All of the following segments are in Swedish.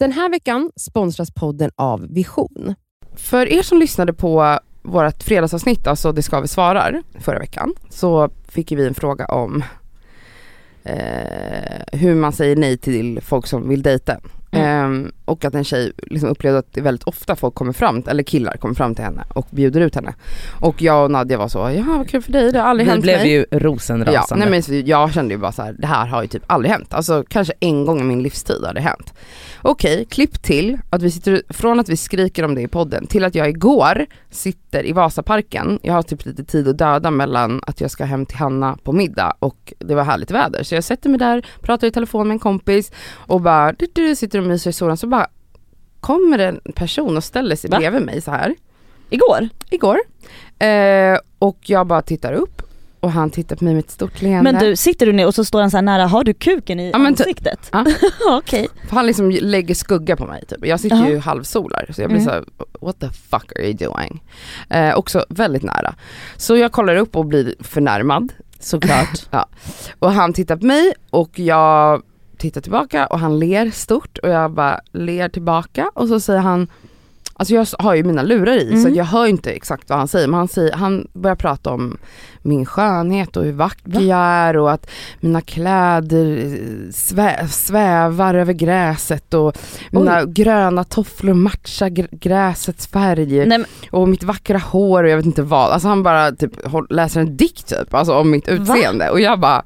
Den här veckan sponsras podden av Vision. För er som lyssnade på vårt fredagsavsnitt, alltså Det ska vi svarar, förra veckan, så fick vi en fråga om eh, hur man säger nej till folk som vill dejta. Mm. Eh, och att en tjej liksom upplevde att det väldigt ofta folk kommer fram, eller killar kommer fram till henne och bjuder ut henne. Och jag och Nadja var så, ja vad kul för dig, det har aldrig Vi hänt blev mig. ju Ja, rosenrasande. nej men så jag kände ju bara så här, det här har ju typ aldrig hänt. Alltså kanske en gång i min livstid har det hänt. Okej, klipp till att vi sitter, från att vi skriker om det i podden till att jag igår sitter i Vasaparken. Jag har typ lite tid att döda mellan att jag ska hem till Hanna på middag och det var härligt väder. Så jag sätter mig där, pratar i telefon med en kompis och bara, du, du, sitter och myser i solen så bara kommer en person och ställer sig Va? bredvid mig så här Igår? igår. Eh, och jag bara tittar upp och han tittar på mig med ett stort leende. Men du, sitter du ner och så står han så här nära, har du kuken i Ja, men ty- ansiktet? Ja. Okej. För han liksom lägger skugga på mig typ. Jag sitter Ja. ju halvsolar så jag blir Mm. såhär, what the fuck are you doing? Eh, också väldigt nära. Så jag kollar upp och blir förnärmad. Såklart. Och han tittar på mig och jag tittar tillbaka och han ler stort och jag bara ler tillbaka och så säger han Alltså jag har ju mina lurar i så Mm. jag hör inte exakt vad han säger men han, säger, han börjar prata om min skönhet och hur vacker Va? jag är och att mina kläder eh, svä, svävar över gräset och mina gröna tofflor matchar gr- gräsets färg Nej, och mitt vackra hår och jag vet inte vad. Alltså han bara typ läser en dikt typ, alltså om mitt utseende och jag bara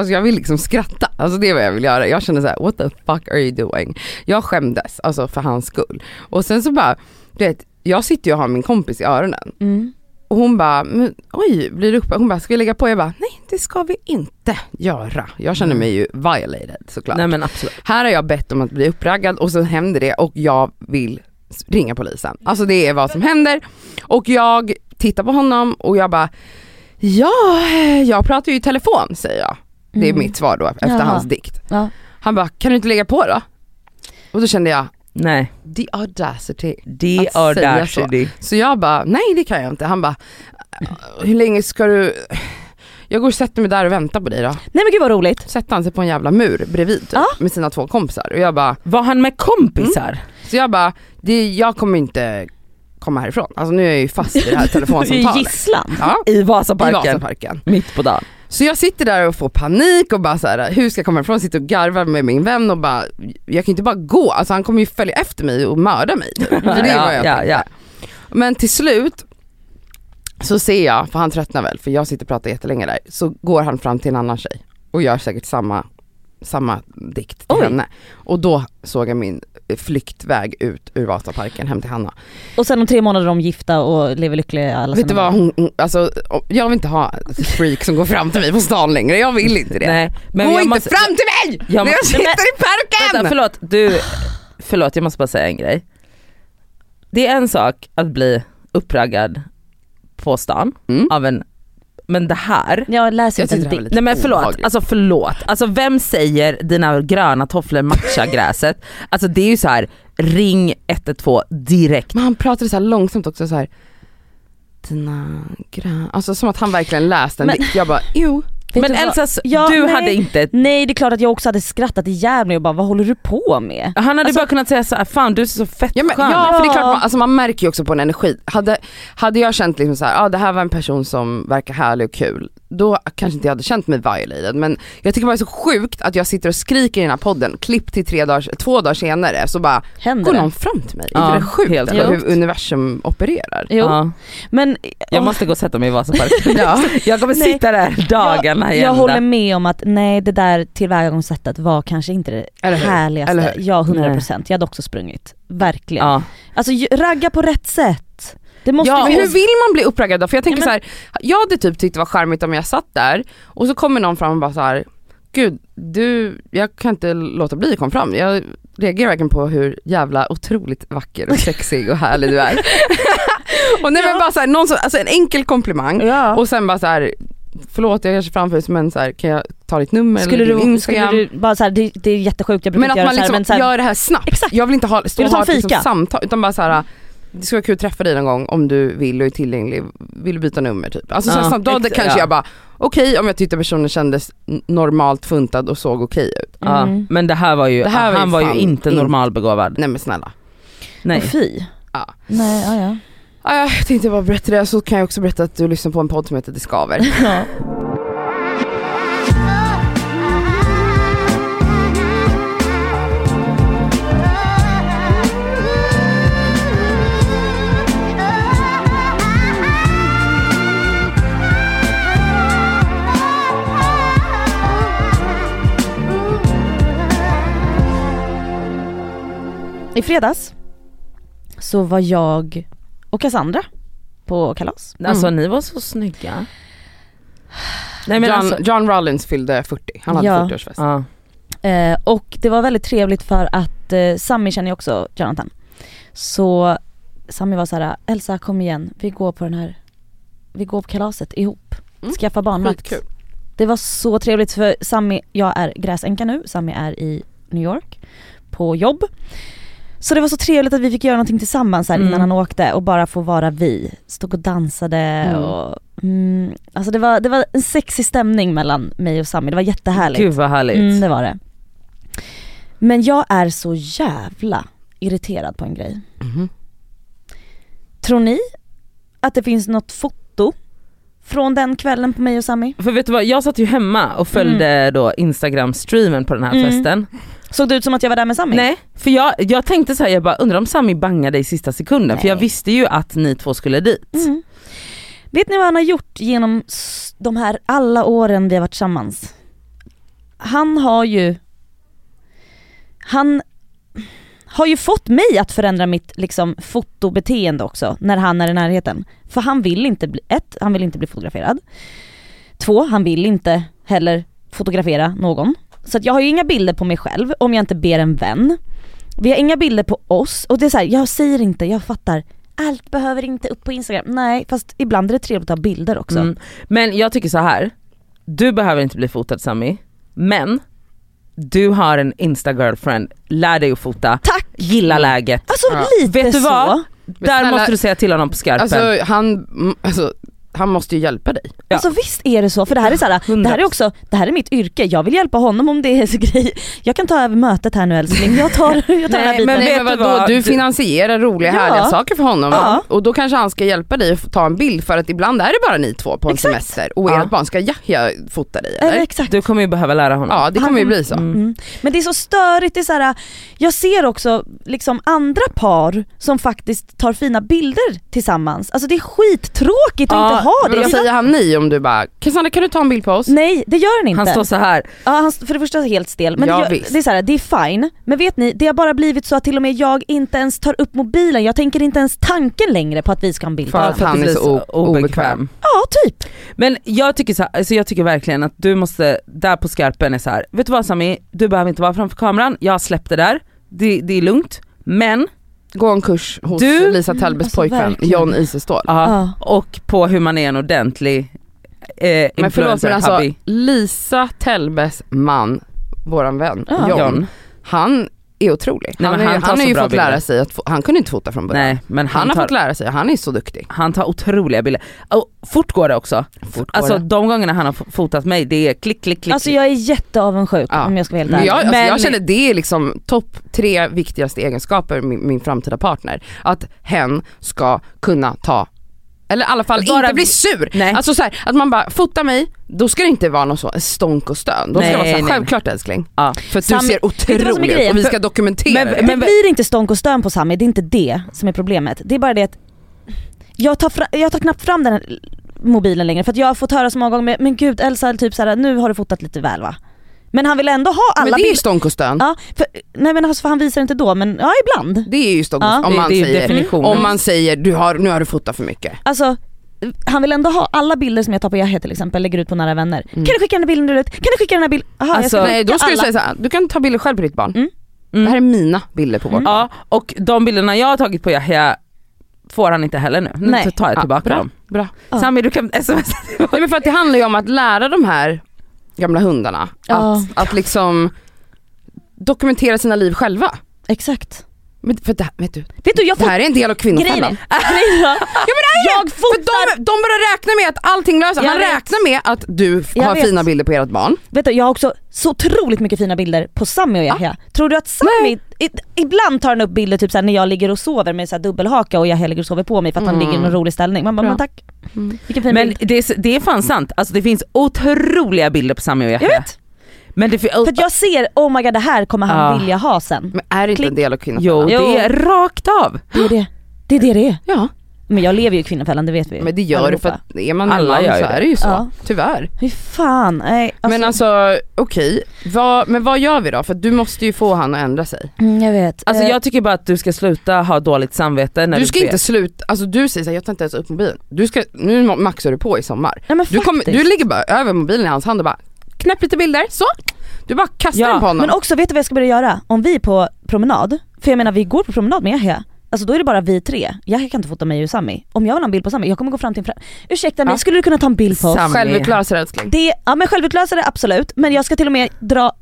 Alltså jag vill liksom skratta, alltså det är vad jag vill göra. Jag känner så här: what the fuck are you doing? Jag skämdes, alltså för hans skull. Och sen så bara, du vet, jag sitter ju och har min kompis i öronen mm. och hon bara, men, oj, blir du uppe? Hon bara, ska vi lägga på? Jag bara, nej det ska vi inte göra. Jag känner mig ju violated såklart. nej men absolut. Här har jag bett om att bli uppraggad och så händer det och jag vill ringa polisen. Alltså det är vad som händer. Och jag tittar på honom och jag bara, ja, jag pratar ju i telefon säger jag. Det är Mm. mitt svar då efter Jaha. hans dikt. Ja. Han bara, kan du inte lägga på då? Och då kände jag, Nej. the audacity. The Att audacity. Så jag bara, nej det kan jag inte. Han bara, hur länge ska du, jag går och sätter mig där och väntar på dig då. Nej men gud vad roligt. Sätter han sig på en jävla mur bredvid typ, Ja. med sina två kompisar och jag bara, Var han med kompisar? Så jag bara, det, jag kommer inte komma härifrån. Alltså nu är jag ju fast i det här telefonsamtalet. gisslan. Ja, I i Vasaparken? Vasaparken. Mitt på dagen. Så jag sitter där och får panik och bara så här, hur ska jag komma härifrån? Sitter och garvar med min vän och bara, jag kan inte bara gå, alltså han kommer ju följa efter mig och mörda mig. Så det är Ja, vad jag ja, ja. Men till slut så ser jag, för han tröttnar väl, för jag sitter och pratar jättelänge där, så går han fram till en annan tjej och gör säkert samma, samma dikt till Oj. henne. Och då såg jag min flyktväg ut ur Vasaparken hem till Hanna. Och sen om tre månader är de gifta och lever lyckliga alla Vet du vad, hon, hon, alltså, jag vill inte ha freak som går fram till mig på stan längre, jag vill inte det. Nej, men Gå inte måste, fram till mig! Jag när jag sitter Nej, i parken! Vänta förlåt, du, förlåt jag måste bara säga en grej. Det är en sak att bli uppraggad på stan Mm. av en, men det här Jag läser Jag inte en dikt. Nej men förlåt, obehagligt. alltså förlåt. Alltså vem säger dina gröna tofflor matchar gräset? Alltså det är ju så här ring 112 direkt. Men han pratade så här långsamt också så här. Dina gröna, alltså som att han verkligen läste en Men- dikt. Jag bara, jo. Vet Men? Elsa, Ja, du nej. hade inte, Nej det är klart att jag också hade skrattat ihjäl mig och bara vad håller du på med? han hade Alltså- bara kunnat säga så här, fan du är så fett Ja, men, skön. ja för det är klart, man, alltså man märker ju också på en energi. Hade, hade jag känt liksom så här, ah, det här var en person som verkar härlig och kul, då kanske inte jag hade känt mig violated. Men jag tycker bara det är så sjukt att jag sitter och skriker i den här podden, klipp till tre dagar, två dagar senare så bara Händer går det? någon fram till mig. Ja, är inte det sjukt helt eller, sjukt. hur universum opererar? Jo, Ja, men jag måste gå och sätta mig i Vasaparken. Ja. Jag kommer Nej. sitta där dagarna jag, igen. jag håller med om att nej det där tillvägagångssättet var kanske inte det Eller hur? härligaste. Eller hur? Ja 100% jag hade också sprungit. Verkligen. Ja. Alltså ragga på rätt sätt. Det måste Ja, vi hur vill man bli uppraggad då? För jag tänker Ja, så men- här, jag hade typ tyckt det var charmigt om jag satt där och så kommer någon fram och bara så här, gud du, jag kan inte låta bli att komma fram. Jag reagerar verkligen på hur jävla otroligt vacker och sexig och härlig du är. och nej men bara så här, någon som, alltså en enkel komplimang Ja. och sen bara så här, förlåt jag kanske framför dig men så här, kan jag ta ditt nummer Skulle eller din du, Instagram? skulle du bara såhär, det, det är jättesjukt jag brukar men att inte göra man så här, liksom men så här, gör det här snabbt. Exakt. Jag vill inte ha, stå och ha ett liksom samtal utan bara så här, det skulle vara kul att träffa dig någon gång om du vill och är tillgänglig, vill du byta nummer typ. Alltså så Ja, snabbt, då ex- kanske ja. jag bara, okej om jag tyckte personen kändes normalt funtad och såg okej ut. Ja, Mm. men det här var ju, här var han ju var ju inte in- normalbegåvad. Nej men snälla. Nej. Och fy. Ja. Nej, ja, ja. Ja, jag tänkte bara berätta det, så kan jag också berätta att du lyssnar på en podd som heter Det skaver. ja. I fredags så var jag och Cassandra på kalas. Alltså Mm. ni var så snygga. Nej men John, alltså, John Rollins fyllde 40, han hade Ja. 40-årsfest. ja. Eh, och det var väldigt trevligt för att eh, Sammy känner ju också Jonathan. Så Sammy var så här: Elsa kom igen, vi går på den här, vi går på kalaset ihop. Mm. Skaffa barnvakt. Det var så trevligt för Sammy, jag är gräsänka nu, Sammy är i New York på jobb. Så det var så trevligt att vi fick göra någonting tillsammans här Mm. innan han åkte och bara få vara vi. Stod och dansade Mm. och mm, alltså det var, det var en sexig stämning mellan mig och Sammy, det var jättehärligt. Gud vad härligt. Mm, det var det. Men jag är så jävla irriterad på en grej. Mhm. Tror ni att det finns något foto från den kvällen på mig och Sammy? För vet du vad, jag satt ju hemma och följde då instagram-streamen på den här Mm. festen. Såg det ut som att jag var där med Sammy? Nej, för jag, jag tänkte så här, jag bara undrar om Sami bangade i sista sekunden för Nej. jag visste ju att ni två skulle dit. Mm. Vet ni vad han har gjort genom de här alla åren vi har varit tillsammans? Han har ju Han har ju fått mig att förändra mitt liksom fotobeteende också när han är i närheten. För han vill inte bli, ett, han vill inte bli fotograferad. Två, han vill inte heller fotografera någon. Så att jag har ju inga bilder på mig själv om jag inte ber en vän. Vi har inga bilder på oss och det är så här, jag säger inte, jag fattar. Allt behöver inte upp på instagram. Nej fast ibland är det trevligt att ha bilder också. Mm. Men jag tycker så här. du behöver inte bli fotad Sami, men du har en insta-girlfriend, lär dig att fota, Tack! gilla läget. Alltså Ja. lite Vet du så. vad? Där snälla- måste du säga till honom på skarpen. Alltså han, alltså, han måste ju hjälpa dig. Ja. Alltså visst är det så, för det här är så här, det här är också, det här är mitt yrke, jag vill hjälpa honom om det är så grej. Jag kan ta över mötet här nu älskling, jag tar, jag tar den här Nej, biten. men Nej, vet men du vadå, vad? du finansierar roliga Ja. härliga saker för honom Ja. och då kanske han ska hjälpa dig att ta en bild för att ibland är det bara ni två på en Exakt. semester och Ja. ert barn ska Yahya fota dig eller? exakt. Du kommer ju behöva lära honom. Ja det Han kommer ju kommer- bli så. Mm. Mm. Men det är så störigt, det är så här, jag ser också liksom andra par som faktiskt tar fina bilder tillsammans. Alltså det är skittråkigt att Ja, inte ha Men det. då Jag säger han nej om du bara, Cassandra kan du ta en bild på oss? Nej det gör han inte. Han står så här. Ja, han, för det första är helt stel. Men Ja, det, gör, det är så här, det är fine. Men vet ni, det har bara blivit så att till och med jag inte ens tar upp mobilen. Jag tänker inte ens tanken längre på att vi ska ha en bild. För Ja, att han det är så obekväm. typ. Men jag tycker, så här, alltså jag tycker verkligen att du måste, där på skarpen är så här. vet du vad Sami, du behöver inte vara framför kameran, jag släppte där, det, det är lugnt. Men, Gå en kurs hos Du- Lisa Tellbes Alltså, pojkvän verkligen. John Isestål. ja, och på hur man är en ordentlig eh, Men förlåt men alltså hubby. Lisa Tellbes man, våran vän Ja. John, John. han är otrolig. Nej, han, är, han han har ju fått lära bilder. sig att, han kunde inte fota från början. Nej men Han, han, har tar, fått lära sig, han är så duktig. han tar otroliga bilder. Och fort går det också. Fort går Alltså det. de gångerna han har fotat mig, det är klick klick klick. Alltså jag är jätteavundsjuk Ja. om jag ska vara helt Men ärlig. jag, alltså, Men- jag känner det är liksom topp tre viktigaste egenskaper med min, min framtida partner. Att hen ska kunna ta, eller i alla fall Bara- inte bli sur. Nej. Alltså så här, att man bara, fota mig, då ska det inte vara någon så stånk och stön. Då ska Nej, det vara så här, nej. självklart älskling. ja. För att du ser vet du är otrolig ut och vi ska dokumentera Men- det. Det blir inte stånk och stön på Sami, det är inte det som är problemet. Det är bara det att jag tar, fra, jag tar knappt fram den här mobilen längre för att jag har fått höra så många gånger, men, men gud Elsa, typ så här, nu har du fotat lite väl va? Men han vill ändå ha alla Men det är ju bilder. stånk och stön. Ja, för, nej men alltså, för han visar inte då, men ja ibland. Det är ju stånk och Ja. Om man säger, om man säger du har, nu har du fotat för mycket. Alltså han vill ändå ha alla bilder som jag tar på Yahya till exempel, lägger ut på nära vänner. Mm. Kan du skicka den här bilden du ut? Kan du skicka den här bilden? Jaha, Alltså, jag ska Nej då ska du alla. säga såhär, du kan ta bilder själv på ditt barn. Mm. Mm. Det här är mina bilder på vårt Mm. barn. Ja, och de bilderna jag har tagit på Yahya får han inte heller nu. Nu Nej. tar jag Ja, tillbaka bra. dem. Bra. Ja. Sami du kan smsa Nej men för att det handlar ju om att lära de här gamla hundarna Ja. att, att liksom dokumentera sina liv själva. Exakt. Men för det här, vet du, Vet du jag det här är en del av grejen är, kvinnofällan. grejen är, jag För fotar, de, de börjar räkna med att allting löser Jag Han vet. räknar med att du Jag har vet. fina bilder på ert barn. vet du jag har också så otroligt mycket fina bilder på Sammy och Yahya. Tror du att Sammy, i, ibland tar han upp bilder typ såhär när jag ligger och sover med så dubbelhaka och Yahya ligger och sover på mig för att han Mm. ligger i en rolig ställning. Man bara, men tack. Mm. Vilken fin Men bild. det är, det är fan sant, alltså det finns otroliga bilder på Sami och Yahya. Jag vet. Men det, För att jag ser, oh my god det här kommer han Ja. vilja ha sen. Men är det inte Klick. en del av kvinnofällan? jo, Jo. det är rakt av. Det är det. Det är det det är. Ja, Men jag lever ju i kvinnofällan, det vet vi ju. men det gör allihopa. för att är man en Alla man gör så är det. ju så. Ja. Tyvärr. Fy fan, nej. Alltså, Men alltså okej, vad, men vad gör vi då? För du måste ju få han att ändra sig. mm, jag vet. Alltså Eh, jag tycker bara att du ska sluta ha dåligt samvete när Du du, ska vet. inte sluta, alltså du säger såhär, jag tar inte ens upp mobilen. Du ska, nu maxar du på i sommar. nej, men Du, kommer, du ligger bara över mobilen i hans hand och bara knäpp lite bilder, så. Du bara kastar Ja, den på honom. Men också, vet du vad jag ska börja göra? Om vi är på promenad, för jag menar vi går på promenad med Yahya, alltså då är det bara vi tre. Yahya kan inte fota mig och Sami. Om jag vill ha en bild på Sami, jag kommer gå fram till en fra- Ursäkta mig, Ja. skulle du kunna ta en bild på oss? Självutlösare älskling. Det, ja men självutlösare absolut, men jag ska till och med dra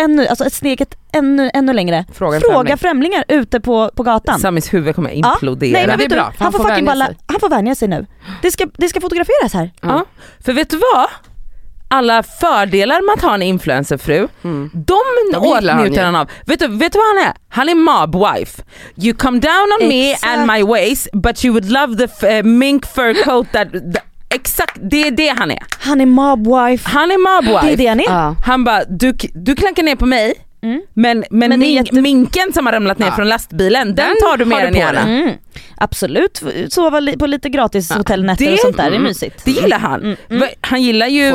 ännu, alltså ett steget ännu, ännu längre. Fråga Fråga främling. främlingar ute på, på gatan. Samis huvud kommer implodera. Nej men det är vet du, bra, han, han får får fucking vänja balla, sig. han får vänja sig nu. Det ska, det ska fotograferas här. Ja. För vet du vad? Alla fördelar med att ha en influencerfru, Mm. de han åtnjuter ju. han av. Vet du, vet du vad han är? Han är mob wife. You come down on Exakt. me and my waist but you would love the eh, mink fur coat that, that Exakt, det är det han är. Han är mobwife. Han är mob wife. Det är det han är. Han bara, du, du klankar ner på mig Mm. men, men, Men mink, jätte- minken som har ramlat ner Ja. från lastbilen, den, Den tar du än på gärna. dig. Mm. Absolut, sova li- på lite gratis Ja, hotellnätter det- och sånt där, det är mm. mysigt. Det gillar han. Mm, mm. Han gillar ju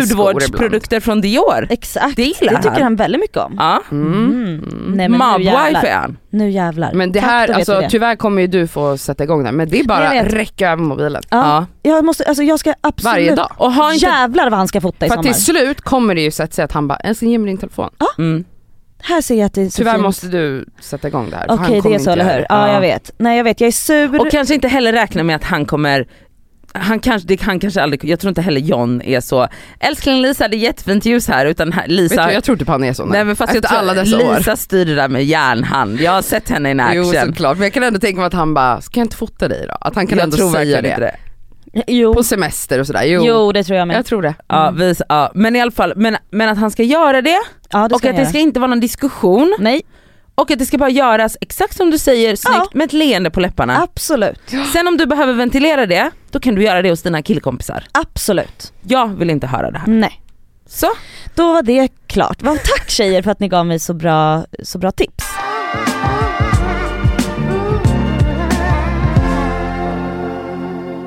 hudvårdsprodukter från Dior. Exakt, Det gillar det tycker han. han väldigt mycket om. Ja. Mm. Mm. Nej men nu Mobwife är han. Nu jävlar. Men det Tack, här, vi alltså det. tyvärr kommer ju du få sätta igång det men det är bara vet. räcka över mobilen. Ja. Ja. Jag, måste, alltså jag ska absolut, Varje dag. Och inte... jävlar vad han ska fota i För att sommar. till slut kommer det ju sätta sig att han bara, älskling ge mig din telefon. Mm. Här ser jag att det är så Tyvärr fint. måste du sätta igång det här. Okej det kommer är så eller hur? det. Ja Ja. jag vet. Nej jag vet, jag är sur. Och kanske inte heller räkna med att han kommer han kanske, det, han kanske aldrig, jag tror inte heller John är så, älskling Lisa det är jättefint ljus här utan Lisa Vet du, jag tror typ han är så. Nej men fast jag Efter tror, alla dessa år. Lisa styr det där med järnhand, jag har sett henne Jo action. såklart, men jag kan ändå tänka mig att han bara, ska jag inte fota dig då? Att han kan jag ändå tror säga det. det. Jo. På semester och sådär. Jo, jo det tror jag med. jag tror det. Ja, vi, ja, men i alla fall, men, men att han ska göra det ja det och att det ska inte vara någon diskussion Nej och att det ska bara göras exakt som du säger, snyggt Ja. med ett leende på läpparna. absolut, Sen om du behöver ventilera det, då kan du göra det hos dina killkompisar. absolut. Jag vill inte höra det här. Nej. Så. Då var det klart. Tack tjejer för att ni gav mig så bra, så bra tips.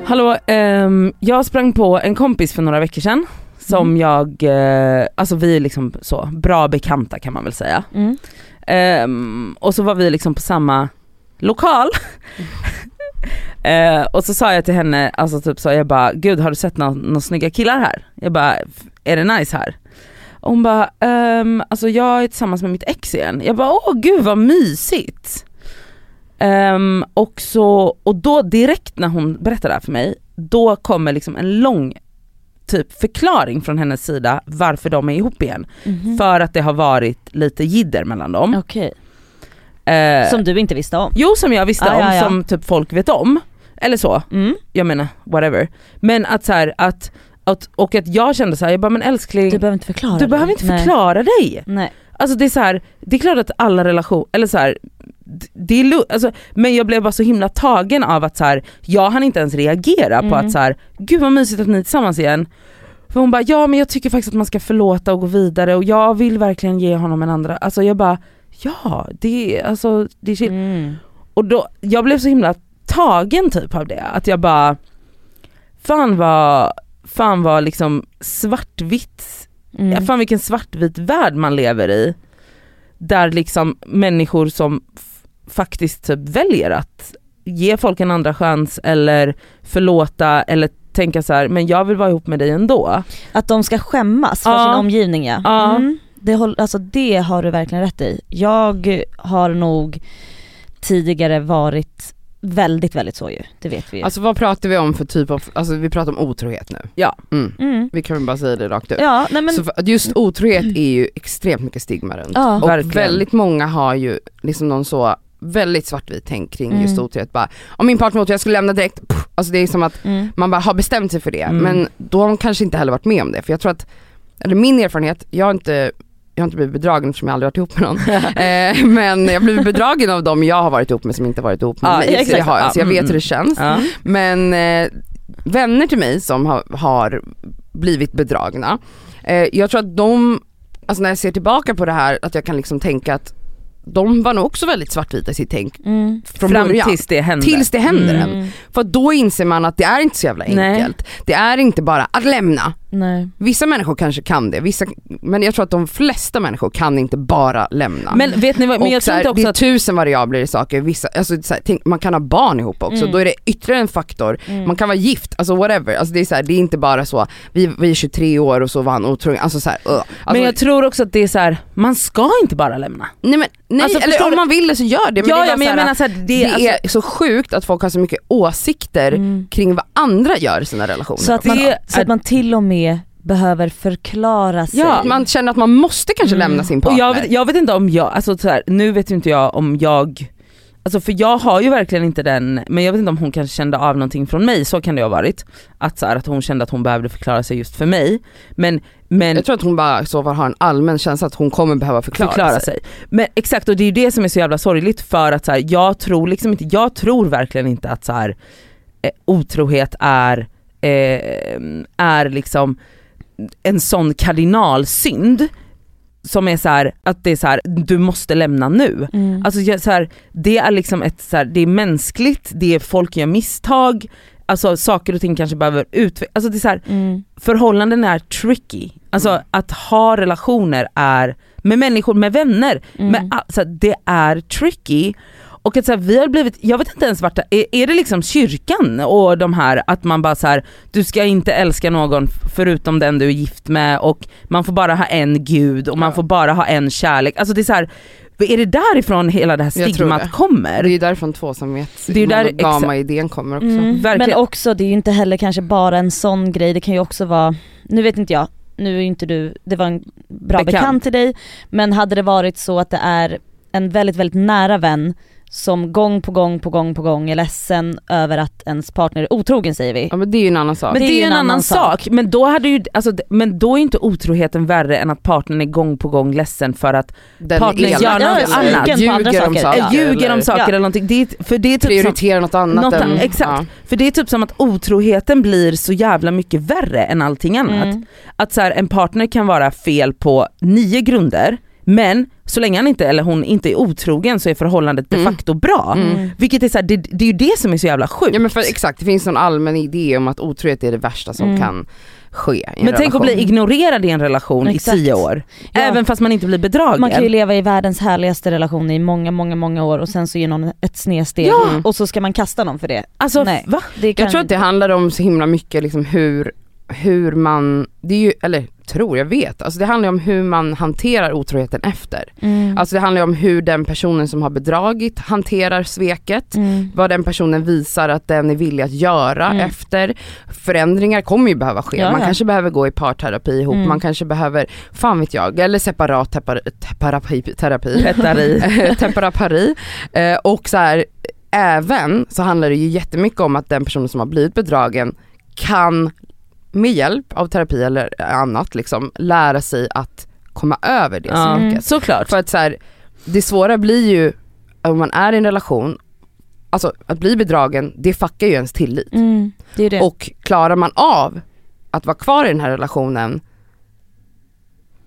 Hallå, ehm, jag sprang på en kompis för några veckor sedan som Mm. jag, eh, alltså vi är liksom så bra bekanta kan man väl säga. Mm. Ehm, och så var vi liksom på samma lokal. Eh, och så sa jag till henne, alltså typ så jag bara, gud har du sett några snygga killar här? Jag bara, är det nice här? Och hon bara, ehm, alltså jag är tillsammans med mitt ex igen. Jag bara, åh gud vad mysigt. Ehm, och, så, och då direkt när hon berättar det här för mig, då kommer liksom en lång typ förklaring från hennes sida varför de är ihop igen. Mhm. För att det har varit lite jidder mellan dem. Okej, Eh, som du inte visste om. Jo som jag visste Ja, om, ja, ja. som typ folk vet om. Eller så, Mm. jag menar whatever. Men att så här, att, att, och att jag kände så här, jag bara men älskling, Du du, behöver inte förklara det. behöver inte Nej. förklara dig. Nej. Alltså det är så här, det är klart att alla relationer, eller så här, det är alltså, men jag blev bara så himla tagen av att så här, jag hann inte ens reagera på Mm. att så här, gud vad mysigt att ni är tillsammans igen. För hon bara, ja men jag tycker faktiskt att man ska förlåta och gå vidare och jag vill verkligen ge honom en andra, alltså jag bara, ja det är, alltså, det är chill. Mm. Och då, jag blev så himla tagen typ av det, att jag bara, fan vad, fan vad liksom svartvitt, Mm. fan vilken svartvit värld man lever i. Där liksom människor som faktiskt typ väljer att ge folk en andra chans eller förlåta eller tänka så här, men jag vill vara ihop med dig ändå. Att de ska skämmas för Ja. sin omgivning ja. Ja. Mm. Det, alltså det har du verkligen rätt i. Jag har nog tidigare varit väldigt, väldigt så ju. Det vet vi ju. Alltså vad pratar vi om för typ av, alltså vi pratar om otrohet nu. Ja. Mm. mm. Vi kan väl bara säga det rakt ut. Ja, nej men Så just otrohet är ju extremt mycket stigma runt. Ja. Och Verkligen. väldigt många har ju liksom någon så väldigt svartvitt tänk kring Mm. just otrohet. Bara, om min partner var otrogen, jag skulle lämna direkt. Puff. Alltså det är som att Mm. man bara har bestämt sig för det. Mm. Men då har man kanske inte heller varit med om det. För jag tror att, eller min erfarenhet, jag har inte jag har inte blivit bedragen eftersom jag aldrig varit ihop med någon. eh, men jag har blivit bedragen av dem jag har varit ihop med som inte varit ihop med Ja, mig. Så, exakt. jag, har, Ja, så jag vet mm, hur det känns. Ja. Men eh, vänner till mig som har, har blivit bedragna, eh, jag tror att de, alltså när jag ser tillbaka på det här, att jag kan liksom tänka att de var nog också väldigt svartvita i sitt tänk Mm. från Fram början. tills det händer. Tills det händer Mm. en. För då inser man att det är inte så jävla Nej. enkelt. Det är inte bara att lämna. Nej. Vissa människor kanske kan det, vissa, men jag tror att de flesta människor kan inte bara lämna. Men vet ni vad, men jag tror inte det också är att tusen variabler i saker, vissa, alltså, så här, tänk, man kan ha barn ihop också, Mm. då är det ytterligare en faktor. Mm. Man kan vara gift, alltså whatever. Alltså, det, är så här, det är inte bara så, vi, vi är 23 år och så var han otrogen. Alltså, så här, uh. alltså, men jag tror också att det är så här, man ska inte bara lämna. nej, men, nej Alltså, eller om man vill det så gör det. Men ja, det är ja bara men jag så här, menar så här, det, det alltså, är så sjukt att folk har så mycket åsikter Mm. kring vad andra gör i sina relationer. Så, att man, Det så att man till och med behöver förklara sig. Ja, man känner att man måste kanske Mm. lämna sin Och partner. jag vet, jag vet inte om jag, alltså så här, nu vet inte jag om jag Alltså för jag har ju verkligen inte den, men jag vet inte om hon kanske kände av någonting från mig, så kan det ha varit. Att, så här, att hon kände att hon behövde förklara sig just för mig. Men, men Jag tror att hon bara så har en allmän känsla att hon kommer behöva förklara, förklara sig. sig. Men exakt och det är ju det som är så jävla sorgligt för att så här, jag tror liksom inte, jag tror verkligen inte att så här, eh, otrohet är, eh, är liksom en sån kardinalsynd som är så här, att det är så här, du måste lämna nu. Mm. Alltså så här, det är liksom ett, så här, det är mänskligt, det är folk gör misstag, alltså saker och ting kanske behöver utvecklas, alltså det är så här, Mm. förhållanden är tricky. Alltså Mm. att ha relationer är, med människor, med vänner, Mm. med, alltså, det är tricky. Och att så här, vi har blivit, jag vet inte ens vart det, är, är det liksom kyrkan och de här att man bara så här, du ska inte älska någon förutom den du är gift med och man får bara ha en gud och man Ja. får bara ha en kärlek. Alltså det är så här, är det därifrån hela det här stigmat det. kommer? Det är ju därifrån tvåsamhets, Det är ju där- monogama idén kommer också. Mm. Men också, det är ju inte heller kanske bara en sån grej, det kan ju också vara, nu vet inte jag, nu är inte du, det var en bra Bekant. bekant, till dig, men hade det varit så att det är en väldigt, väldigt nära vän som gång på gång på gång på gång är ledsen över att ens partner är otrogen säger vi. Ja men det är ju en annan sak. Men det, är ju en annan sak, men då, hade ju, alltså, men då är inte otroheten värre än att partnern är gång på gång ledsen för att Den partnern gör något eller annat. Ljugen på andra ljuger om saker. saker. Äh, ljuger om eller saker Ja. eller någonting. Det är, för, det är typ som, Prioriterar något annat Något än, annat, exakt. för det är typ som att otroheten blir så jävla mycket värre än allting annat. Mm. Att så här, en partner kan vara fel på nio grunder, men så länge han inte eller hon inte är otrogen så är förhållandet de Mm. facto bra. Mm. Vilket är så här, det, det är ju det som är så jävla sjukt. Ja men för, exakt, det finns någon allmän idé om att otrohet är det värsta som Mm. kan ske men tänk att relation. bli ignorerad i en relation Exakt. i tio år. Ja. Även fast man inte blir bedragen. Man kan ju leva i världens härligaste relation i många, många, många år och sen så ger någon ett snedsteg Ja. och så ska man kasta någon för det. alltså Nej. va? det kan... Jag tror att det handlar om så himla mycket liksom hur, hur man, det är ju, eller tror, jag vet, alltså det handlar om hur man hanterar otroheten efter. Mm. Alltså det handlar om hur den personen som har bedragit hanterar sveket, Mm. vad den personen visar att den är villig att göra Mm. efter. Förändringar kommer ju behöva ske, Ja, man ja. kanske behöver gå i parterapi ihop, Mm. man kanske behöver, fan vet jag, eller separat tepar, terapi, terapi. Eh, och så här, även så handlar det ju jättemycket om att den personen som har blivit bedragen kan med hjälp av terapi eller annat liksom lära sig att komma över det Ja, sveket. såklart. För att så här, det svåra blir ju om man är i en relation, alltså att bli bedragen det fuckar ju ens tillit. Mm. Det det. Och klarar man av att vara kvar i den här relationen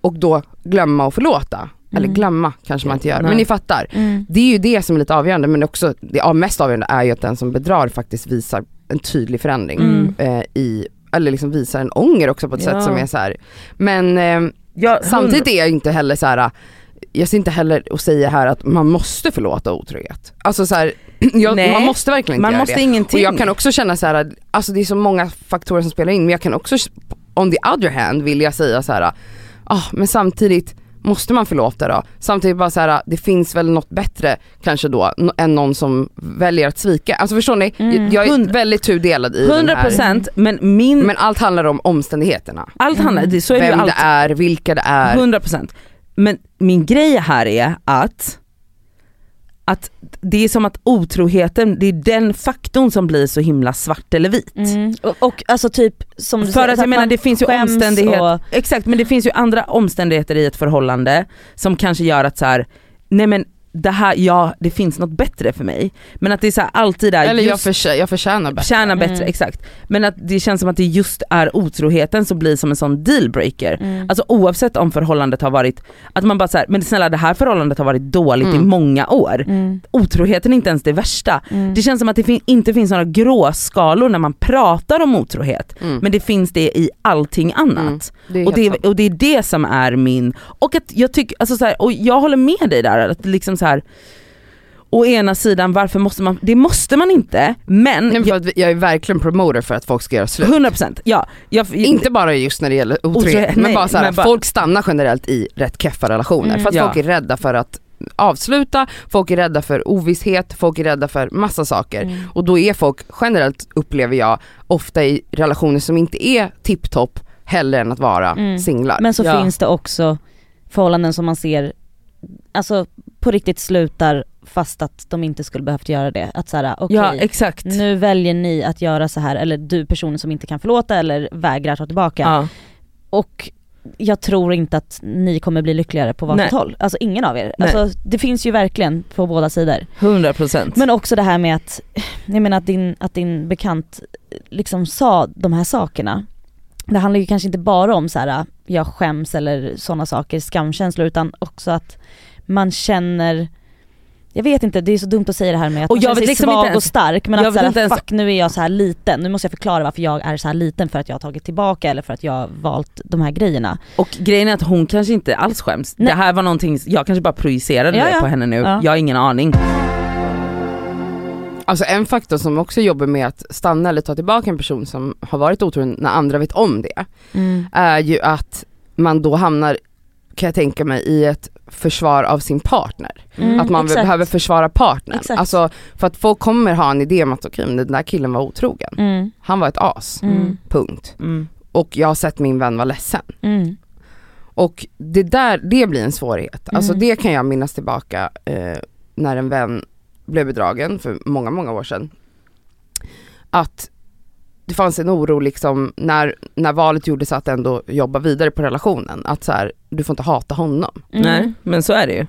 och då glömma och förlåta, eller Mm. glömma kanske man inte gör, Nej. men ni fattar. mm. Det är ju det som är lite avgörande men också, det mest avgörande är ju att den som bedrar faktiskt visar en tydlig förändring Mm. eh, i, eller liksom visar en ånger också på ett Ja. sätt som är så här. men eh, Ja, samtidigt är jag inte heller så här. jag ser inte heller och säga här att man måste förlåta otrohet. Alltså så här, jag, man måste verkligen inte man göra måste det. ingenting. Och jag kan också känna så här, alltså det är så många faktorer som spelar in men jag kan också, on the other hand vill jag säga så här, ah, men samtidigt måste man förlåta då? Samtidigt bara så här, det finns väl något bättre kanske då än någon som väljer att svika. Alltså förstår ni? Mm. Jag är Hund- väldigt tudelad i den här. 100% men min, Men allt handlar om omständigheterna. allt handlar, det, så är det Vem allt. det är, vilka det är. 100% Men min grej här är att att det är som att otroheten, det är den faktorn som blir så himla svart eller vit. Mm. Och, och alltså typ som du För säger, att jag menar det finns ju omständigheter, och- exakt men det finns ju andra omständigheter i ett förhållande som kanske gör att så här, nej men det här, ja det finns något bättre för mig. Men att det är så här, alltid är Eller jag, just försä- jag förtjänar bättre. tjäna bättre, Mm. exakt. Men att det känns som att det just är otroheten som blir som en sån dealbreaker. Mm. Alltså oavsett om förhållandet har varit, att man bara såhär, men snälla det här förhållandet har varit dåligt i Mm. många år. Mm. Otroheten är inte ens det värsta. Mm. Det känns som att det fin- inte finns några gråskalor när man pratar om otrohet. Mm. Men det finns det i allting annat. Det Och, det, sant. och det är det som är min, och att jag tycker, alltså så här, och jag håller med dig där, att liksom så här. Å ena sidan varför måste man, det måste man inte men, Nej, jag, jag är verkligen promoter för att folk ska göra slut. 100% ja. Jag, Inte bara just när det gäller otrohet, men nej, bara såhär, bara- folk stannar generellt i rätt keffa relationer Mm. för att Ja. folk är rädda för att avsluta, folk är rädda för ovisshet, folk är rädda för massa saker. Mm. Och då är folk generellt, upplever jag, ofta i relationer som inte är tipptopp hellre än att vara Mm. singlar. Men så Ja. finns det också förhållanden som man ser, alltså på riktigt slutar fast att de inte skulle behövt göra det. Att såhär, okej Ja exakt. nu väljer ni att göra så här eller du personen som inte kan förlåta eller vägrar ta tillbaka. Ja. Och jag tror inte att ni kommer bli lyckligare på varsitt håll. Alltså ingen av er. Nej. Alltså, det finns ju verkligen på båda sidor. 100%. Men också det här med att, jag menar att din, att din bekant liksom sa de här sakerna. Det handlar ju kanske inte bara om så här, jag skäms eller sådana saker, skamkänslor, utan också att man känner jag vet inte, det är så dumt att säga det här med att Och man jag känner vet sig liksom svag inte ens- och stark men att såhär, ens- fuck nu är jag så här liten, nu måste jag förklara varför jag är så här liten för att jag har tagit tillbaka eller för att jag har valt de här grejerna. Och grejen är att hon kanske inte alls skäms. Nej. Det här var någonting, jag kanske bara projicerade Ja, det ja. på henne nu, Ja. jag har ingen aning. Alltså en faktor som också jobbar med att stanna eller ta tillbaka en person som har varit otrogen när andra vet om det, är ju att man då hamnar, kan jag tänka mig, i ett försvar av sin partner. Mm, att man exakt. behöver försvara partnern. Exakt. Alltså för att folk kommer ha en idé om att okej, men den där killen var otrogen. Mm. Han var ett as, Mm. punkt. Mm. Och jag har sett min vän vara ledsen. Mm. Och det där, det blir en svårighet. Alltså Mm. det kan jag minnas tillbaka eh, när en vän blev bedragen för många, många år sedan. Att det fanns en oro liksom när, när valet gjordes att ändå jobba vidare på relationen. Att så här, du får inte hata honom. Mm. Nej men så är det ju.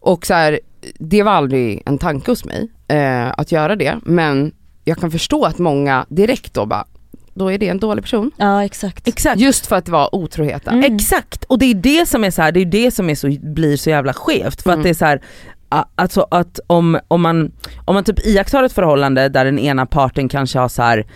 Och så här, det var aldrig en tanke hos mig eh, att göra det. Men jag kan förstå att många direkt då bara, då är det en dålig person. Ja exakt. Exakt. Just för att det var otroheten. Mm. Exakt, och det är det som är så här, det är det som är så, blir så jävla skevt. För Mm. att det är så här, alltså att om, om, man, om man typ iakttar ett förhållande där den ena parten kanske har så här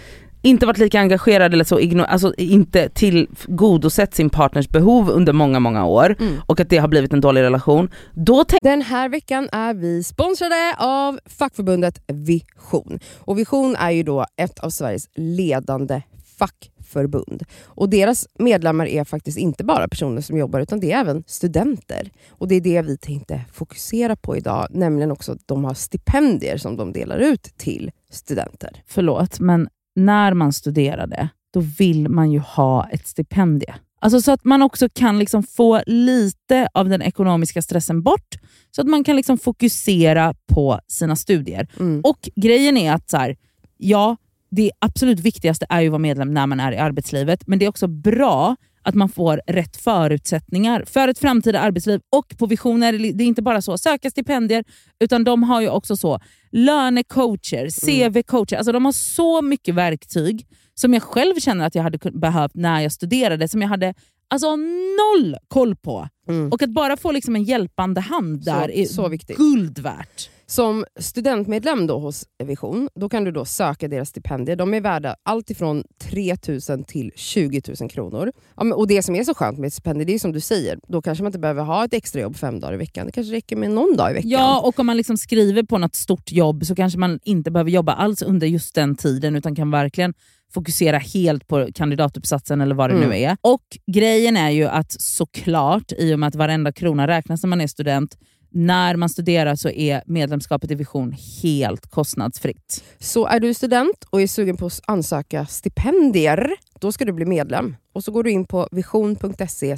inte varit lika engagerad eller så, igno- alltså inte tillgodosett sin partners behov under många många år Mm. och att det har blivit en dålig relation, då Den här veckan är vi sponsrade av fackförbundet Vision. Och Vision är ju då ett av Sveriges ledande fackförbund. Och deras medlemmar är faktiskt inte bara personer som jobbar utan det är även studenter. Och det är det vi tänkte fokusera på idag, nämligen också att de har stipendier som de delar ut till studenter. förlåt, men när man studerade, då vill man ju ha ett stipendie. Alltså så att man också kan liksom få lite av den ekonomiska stressen bort, så att man kan liksom fokusera på sina studier. Mm. Och grejen är att så här, ja, det absolut viktigaste är ju att vara medlem när man är i arbetslivet, men det är också bra att man får rätt förutsättningar för ett framtida arbetsliv. Och på Vision är det, det är inte bara så söka stipendier, utan de har ju också så lönecoacher, CV-coacher. Alltså de har så mycket verktyg som jag själv känner att jag hade behövt när jag studerade, som jag hade alltså noll koll på. Mm. Och att bara få liksom en hjälpande hand Så- där är så viktigt. guld värt. Som studentmedlem då hos Vision, då kan du då söka deras stipendier. De är värda allt ifrån 3 000 till 20 000 kronor. Ja, men, och det som är så skönt med ett stipendium, det är som du säger, då kanske man inte behöver ha ett extrajobb fem dagar i veckan. Det kanske räcker med någon dag i veckan. Ja, och om man liksom skriver på något stort jobb så kanske man inte behöver jobba alls under just den tiden utan kan verkligen fokusera helt på kandidatuppsatsen eller vad det Mm. nu är. Och grejen är ju att såklart, i och med att varenda krona räknas när man är student, när man studerar så är medlemskapet i Vision helt kostnadsfritt. Så är du student och är sugen på att ansöka stipendier, då ska du bli medlem. Och så går du in på vision.se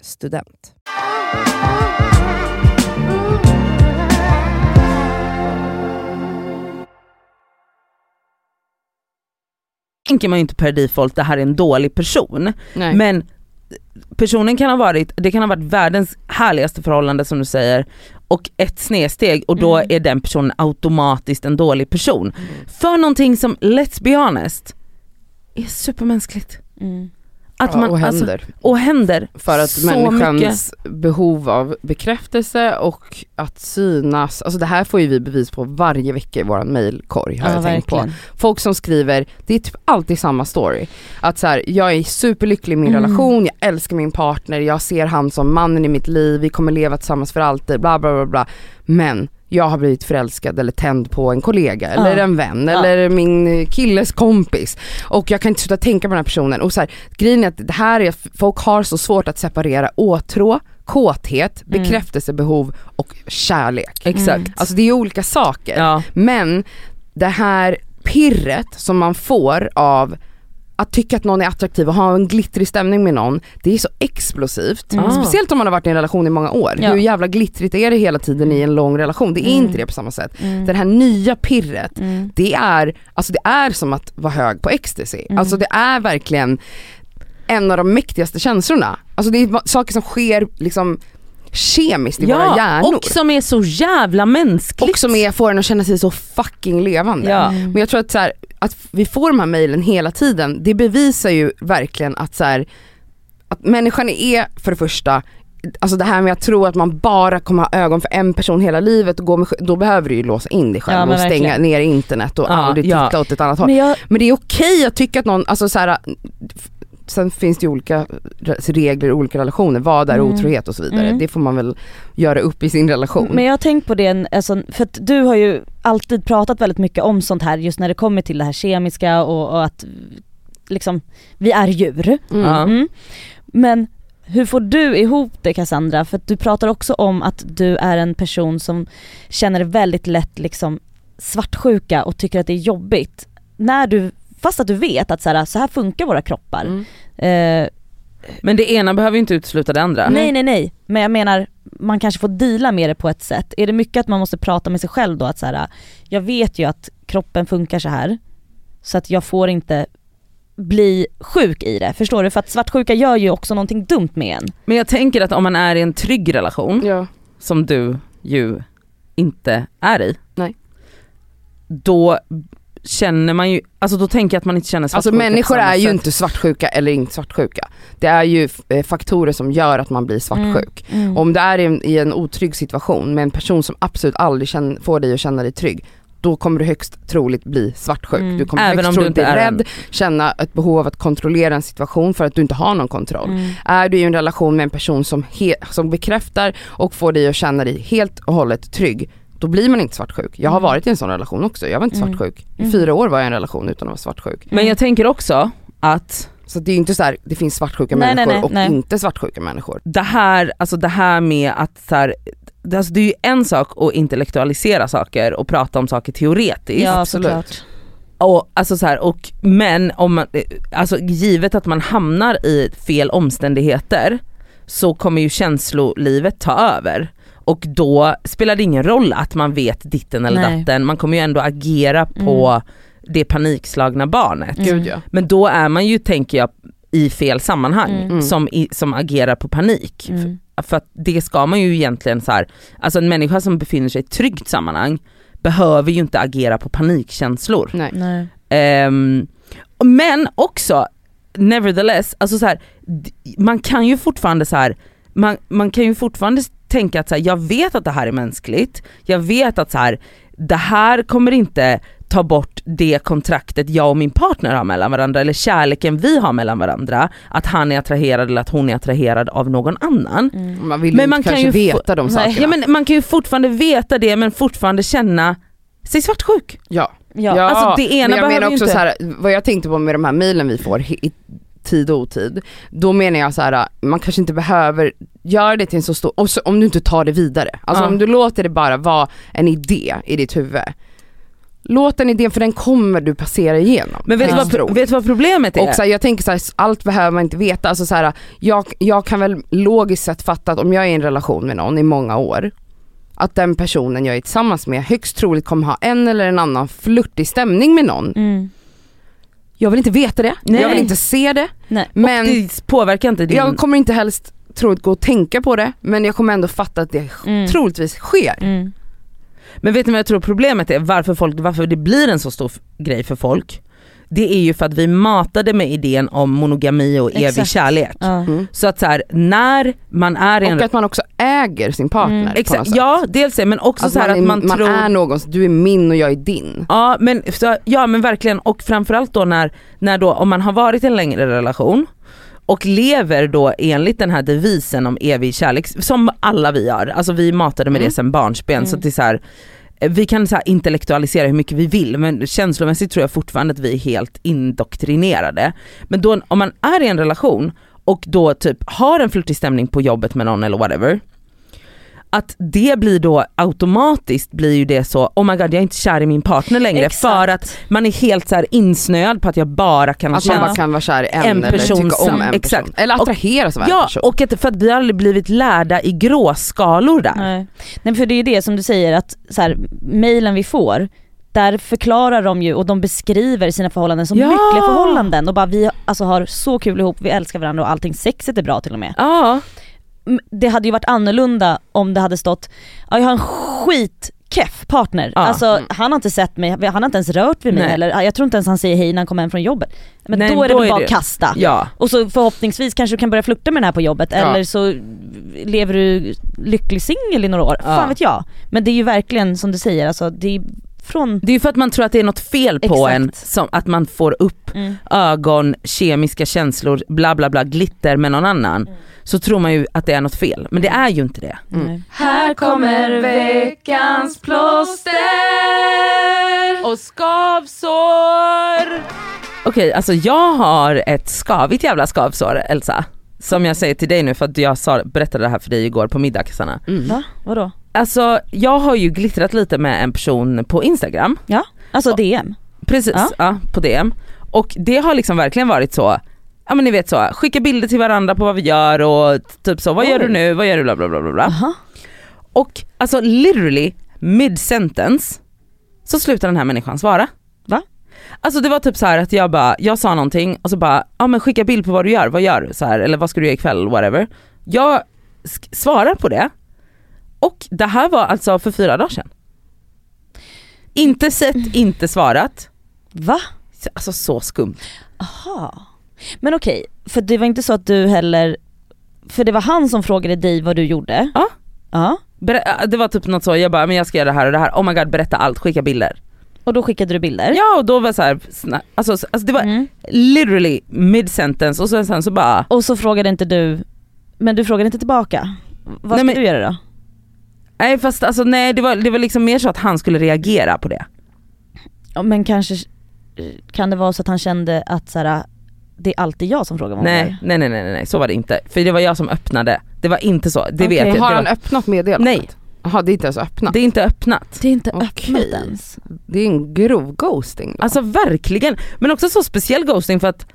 student. tänker man ju inte per default det här är en dålig person. Nej. Men personen kan ha varit, det kan ha varit världens härligaste förhållande som du säger och ett snedsteg och då Mm. är den personen automatiskt en dålig person. För någonting som, let's be honest, är supermänskligt. Mm. Att ja, man, och alltså, händer. och händer. För att så människans behov av bekräftelse och att synas, alltså det här får ju vi bevis på varje vecka i våran mailkorg har Ja, jag tänkt på. Folk som skriver, det är typ alltid samma story. Att så här, jag är superlycklig i min Mm. relation, jag älskar min partner, jag ser han som mannen i mitt liv, vi kommer leva tillsammans för alltid, bla bla bla bla. Men jag har blivit förälskad eller tänd på en kollega eller Ja. en vän Ja. eller min killes kompis. Och jag kan inte sluta tänka på den här personen. Och så här, grejen är att det här är, folk har så svårt att separera åtrå, kåthet, Mm. bekräftelsebehov och kärlek. Exakt. Mm. Alltså det är olika saker. Ja. Men det här pirret som man får av att tycka att någon är attraktiv och ha en glittrig stämning med någon, det är så explosivt. Mm. Speciellt om man har varit i en relation i många år. Ja. Hur jävla glittrigt är det hela tiden i en lång relation? Det är Mm. inte det på samma sätt. Mm. Det här nya pirret, Mm. det är, alltså det är som att vara hög på ecstasy. Mm. Alltså det är verkligen en av de mäktigaste känslorna. Alltså det är saker som sker liksom kemiskt i våra hjärnor. och som är så jävla mänskligt. Och som är, får en att känna sig så fucking levande. Ja. Mm. Men jag tror att, så här, att vi får de här mejlen hela tiden, det bevisar ju verkligen att, så här, att människan är för det första Alltså det här med att tro att man bara kommer ha ögon för en person hela livet och gå med, då behöver du ju låsa in dig själv Ja, och stänga verkligen. ner internet och Ja, aldrig ja. titta åt ett annat håll. Men jag, Men det är okej att tycka att någon, alltså så här, sen finns det ju olika re- regler i olika relationer, vad är Mm. otrohet och så vidare. Mm. Det får man väl göra upp i sin relation. men jag har tänkt på det, alltså, för att du har ju alltid pratat väldigt mycket om sånt här just när det kommer till det här kemiska och, och att liksom, vi är djur. Mm. Mm. Men hur får du ihop det Cassandra? För att du pratar också om att du är en person som känner väldigt lätt liksom svartsjuka och tycker att det är jobbigt. När du, fast att du vet att så här, så här funkar våra kroppar. Mm. Eh, Men det ena behöver ju inte utesluta det andra. nej nej nej, men jag menar man kanske får deala med det på ett sätt. Är det mycket att man måste prata med sig själv då att så här, jag vet ju att kroppen funkar så här så att jag får inte bli sjuk i det, förstår du? För att svartsjuka gör ju också någonting dumt med en. Men jag tänker att om man är i en trygg relation, Ja. som du ju inte är i. Nej. Då känner man ju, alltså då tänker jag att man inte känner Alltså svartsjuka på människor är ju inte svartsjuka eller inte svartsjuka. Det är ju eh, faktorer som gör att man blir svartsjuk. Mm. Om det är i en, i en otrygg situation med en person som absolut aldrig känner, får dig att känna dig trygg, då kommer du högst troligt bli svartsjuk. Mm. Du kommer Även högst om du troligt bli rädd, en- känna ett behov av att kontrollera en situation för att du inte har någon kontroll. Mm. Är du i en relation med en person som, som bekräftar och får dig att känna dig helt och hållet trygg, då blir man inte svartsjuk. Jag har Mm. varit i en sån relation också, jag var inte Mm. svartsjuk. I Mm. fyra år var jag i en relation utan att vara svartsjuk. Men jag tänker också att Så det är inte så här, det finns svartsjuka Nej, nej, människor nej, och nej. inte svartsjuka människor. det här, alltså det här med att så här, det, alltså det är ju en sak att intellektualisera saker och prata om saker teoretiskt. Ja absolut. såklart. Och, alltså så här, och, men om man, alltså givet att man hamnar i fel omständigheter så kommer ju känslolivet ta över. Och då spelar det ingen roll att man vet ditten eller Nej. datten, man kommer ju ändå agera på det panikslagna barnet. Mm. Men då är man ju, tänker jag, i fel sammanhang Mm. Mm. som, i, som agerar på panik. Mm. För att det ska man ju egentligen så här, alltså en människa som befinner sig i ett tryggt sammanhang behöver ju inte agera på panikkänslor. Nej. Nej. Ehm, men också, nevertheless, alltså så här, man kan ju fortfarande så här, man, man kan ju fortfarande tänka att så här, jag vet att det här är mänskligt, jag vet att så här, det här kommer inte ta bort det kontraktet jag och min partner har mellan varandra eller kärleken vi har mellan varandra, att han är attraherad eller att hon är attraherad av någon annan. Mm. Man vill Men ju man kan kanske ju veta de sakerna. Ja men man kan ju fortfarande veta det men fortfarande känna sig svartsjuk. ja. Ja. Alltså det ena men jag behöver menar också inte- så här, vad jag tänkte på med de här mejlen vi får tid och otid, då menar jag så här, man kanske inte behöver göra det till en så stor, och så, om du inte tar det vidare. Alltså Ja. om du låter det bara vara en idé i ditt huvud. Låt den idén, för den kommer du passera igenom. Men vet, Ja. du vad, vet du vad problemet är? Och så här, jag tänker så här, allt behöver man inte veta. Alltså så här, jag, jag kan väl logiskt sett fatta att om jag är i en relation med någon i många år, att den personen jag är tillsammans med högst troligt kommer ha en eller en annan flörtig stämning med någon. Mm. Jag vill inte veta det, Nej. jag vill inte se det, Nej. men det påverkar inte din... jag kommer inte helst troligt gå och tänka på det, men jag kommer ändå fatta att det Mm. troligtvis sker. Mm. Men vet ni vad jag tror problemet är? Varför, folk, varför det blir en så stor grej för folk? Det är ju för att vi matade med idén om monogami och evig Exakt. kärlek. Mm. Så att så här, när man är i en... Och att man också äger sin partner Mm. på något Exakt, sätt. ja dels det men också Alltså så här man, att är, man, man tror... är någon, du är min och jag är din. Ja men, så, ja men verkligen och framförallt då när, när då om man har varit i en längre relation och lever då enligt den här devisen om evig kärlek som alla vi gör, alltså vi matade med Mm. det sen barnsben Mm. så att det är så här, vi kan så här intellektualisera hur mycket vi vill men känslomässigt tror jag fortfarande att vi är helt indoktrinerade. Men då om man är i en relation och då typ har en flörtig stämning på jobbet med någon eller whatever att det blir då automatiskt blir ju det så, oh my god jag är inte kär i min partner längre Exakt. för att man är helt så här insnöad på att jag bara kan Att man känna bara kan vara kär i en, en eller person tycka om som- en exakt. person. Eller attraheras av en Ja person. och att, för att vi har aldrig blivit lärda i gråskalor där. Nej. Nej för det är det som du säger att så här, mailen vi får där förklarar de ju och de beskriver sina förhållanden som Ja. lyckliga förhållanden och bara vi alltså, har så kul ihop, vi älskar varandra och allting, sexet är bra till och med. Ja, Det hade ju varit annorlunda om det hade stått, ja jag har en skitkeff partner, Ja. alltså Mm. han har inte sett mig, han har inte ens rört vid mig Nej. eller jag tror inte ens han säger hej när han kommer hem från jobbet. Men Nej, då är det väl bara att kasta. ja. Och så förhoppningsvis kanske du kan börja flirta med den här på jobbet Ja. eller så lever du lycklig singel i några år, Ja. fan vet jag. Men det är ju verkligen som du säger, alltså det är från... Det är ju för att man tror att det är något fel på Exakt. en, som att man får upp Mm. ögon, kemiska känslor, bla bla bla, glitter med någon annan. Så tror man ju att det är något fel, men det är ju inte det. Mm. Här kommer veckans plåster och skavsår. Okej, alltså jag har ett skavigt jävla skavsår Elsa. Som jag säger till dig nu för att jag sa, berättade det här för dig igår på middagsarna. Mm. Va? Vadå? Alltså jag har ju glittrat lite med en person på Instagram, Alltså Ja. DM? precis, Ja. ja. på DM. Och det har liksom verkligen varit så, ja men ni vet så, skicka bilder till varandra på vad vi gör och typ så, vad gör du nu, vad gör du bla bla bla bla. bla. Aha. Och alltså literally mid sentence så slutar den här människan svara. Va? Alltså det var typ så här att jag bara, jag sa någonting och så bara, ja men skicka bild på vad du gör, vad gör du? Så här, eller vad ska du göra ikväll, whatever. Jag svarar på det och det här var alltså för fyra dagar sedan. Inte sett, inte svarat. Va? Alltså så skumt. Aha. Men okej, för det var inte så att du heller, för det var han som frågade dig vad du gjorde? Ja. Ja. Ber- det var typ något så, jag bara, men jag ska göra det här och det här, oh my god berätta allt, skicka bilder. Och då skickade du bilder? Ja och då var så här, sna- alltså, alltså det var Mm. literally mid sentence och sen, sen så bara Och så frågade inte du, men du frågade inte tillbaka? Vad Nej, ska men- du göra då? Nej fast alltså nej det var, det var liksom mer så att han skulle reagera på det. Ja, men kanske kan det vara så att han kände att så här, det är alltid jag som frågar Nej, nej nej nej nej så var det inte. För det var jag som öppnade. Det var inte så, det Okej. vet jag. Har han var, öppnat meddelandet? Nej. Jaha det är inte ens öppnat. det är inte öppnat. Det är inte Okej. öppnat ens. Det är en grov ghosting. Då. Alltså verkligen. Men också så speciell ghosting för att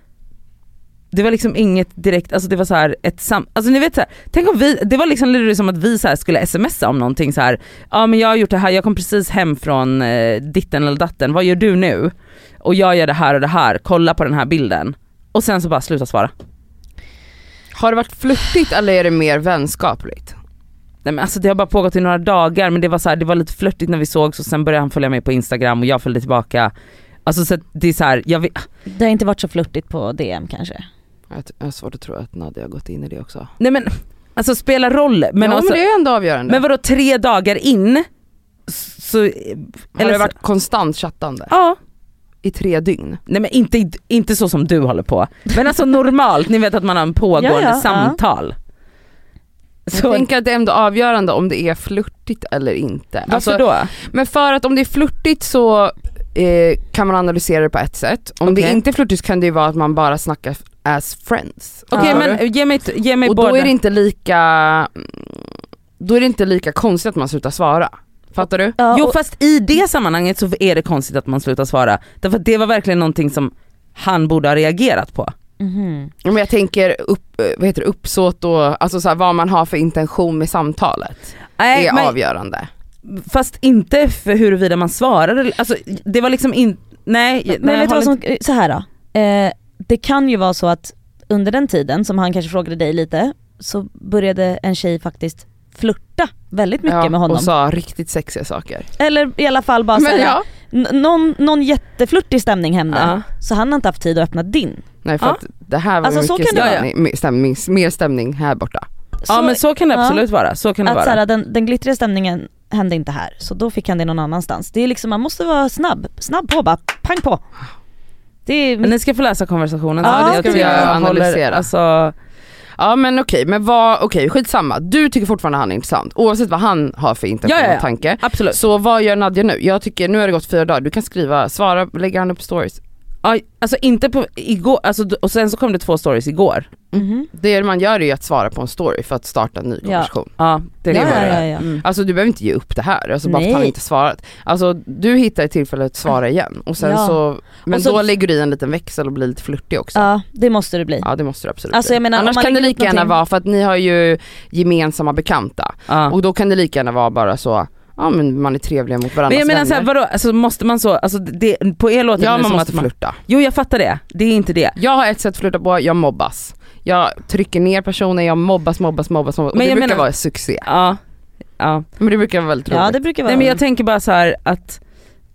det var liksom inget direkt, alltså det var så här ett sam, alltså ni vet så här, tänk om vi, det var liksom literally som att vi så här skulle smsa om någonting så här. ja men jag har gjort det här, jag kom precis hem från eh, ditten eller datten, vad gör du nu? Och jag gör det här och det här, kolla på den här bilden. Och sen så bara sluta svara. Har det varit flörtigt eller är det mer vänskapligt? Nej men alltså det har bara pågått i några dagar men det var så här, det var lite flörtigt när vi sågs och sen började han följa mig på instagram och jag följde tillbaka. Alltså så det är så här, jag vet, Det har inte varit så flörtigt på DM kanske? Jag jag har svårt att tro att Nadia har gått in i det också. nej men alltså spela roll men ja, alltså, men det är ändå avgörande. men vadå tre dagar in? Så, har eller det så- varit konstant chattande ja, i tre dygn? nej men inte, inte så som du håller på. Men alltså normalt, ni vet att man har en pågående Ja, ja, ja. samtal. Jag Så, tänker att det är ändå avgörande om det är flörtigt eller inte. varför Alltså, då? men för att om det är flörtigt så eh, kan man analysera det på ett sätt. Om det Okej. inte är flörtigt så kan det ju vara att man bara snackar as friends. Okej Förstår men du? ge mig, ge mig Och båda. då är det inte lika då är det inte lika konstigt att man slutar svara. Fattar du? Ja, Jo fast i det sammanhanget så är det konstigt att man slutar svara. Därför att det var verkligen någonting som han borde ha reagerat på. Mhm. Men jag tänker upp, eh, vad heter det, uppsåt och alltså så här, vad man har för intention med samtalet Nej, är men, avgörande. fast inte för huruvida man svarar, eller- alltså det var liksom inte, nej. Men nej, vet du jag vad som, så här då. eh, det kan ju vara så att under den tiden som han kanske frågade dig lite så började en tjej faktiskt flirta väldigt mycket Ja, med honom. Och sa riktigt sexiga saker. Eller i alla fall bara säga, ja. någon, någon jätteflörtig stämning hände Ja. så han har inte haft tid att öppna din. Nej för Ja. att det här var Alltså, så mycket stämning, mer stämning, mer stämning här borta. ja men så kan det ja. absolut vara, så kan det att vara. så här, den, den glittriga stämningen hände inte här, så då fick han det någon annanstans. Det är liksom, man måste vara snabb, snabb på bara, pang på. Är, Men ni ska få läsa konversationen. Ja, det ska vi göra analysera. Alltså, Ja men okej, men vad, okej skitsamma. Du tycker fortfarande han är intressant oavsett vad han har för intention Ja, ja, tanke. absolut. Så vad gör Nadja nu? Jag tycker, nu har det gått fyra dagar, du kan skriva, svara, lägger han upp stories? Ja, alltså inte på igår, alltså, och sen så kom det två stories igår. Mhm. Det man gör är ju att svara på en story för att starta en ny konversation. Ja, det Ja, ja, vara ja, det. ja. Mm. Alltså du behöver inte ge upp det här, alltså bara för att han inte svarat. Alltså du hittar ett tillfälle att svara igen och sen Ja. så, men Och så- då lägger du i en liten växel och blir lite flörtig också. Ja det måste det bli. Ja det måste du absolut Alltså, bli. jag menar, om Annars man kan det lika upp gärna någonting- vara, för att ni har ju gemensamma bekanta Ja. och då kan det lika gärna vara bara så, ja men man är trevliga mot varandras Men jag menar såhär, vänner. vadå, alltså måste man så, alltså det, på er låter Ja det man som måste att man, flirta. Jo jag fattar det, det är inte det. Jag har ett sätt att flirta på, jag mobbas. Jag trycker ner personer, jag mobbas, mobbas, mobbas, mobbas. och Men det jag brukar menar- vara succé. Ja. ja. Men det brukar vara väldigt roligt. Ja det brukar vara. Nej men jag tänker bara så här att,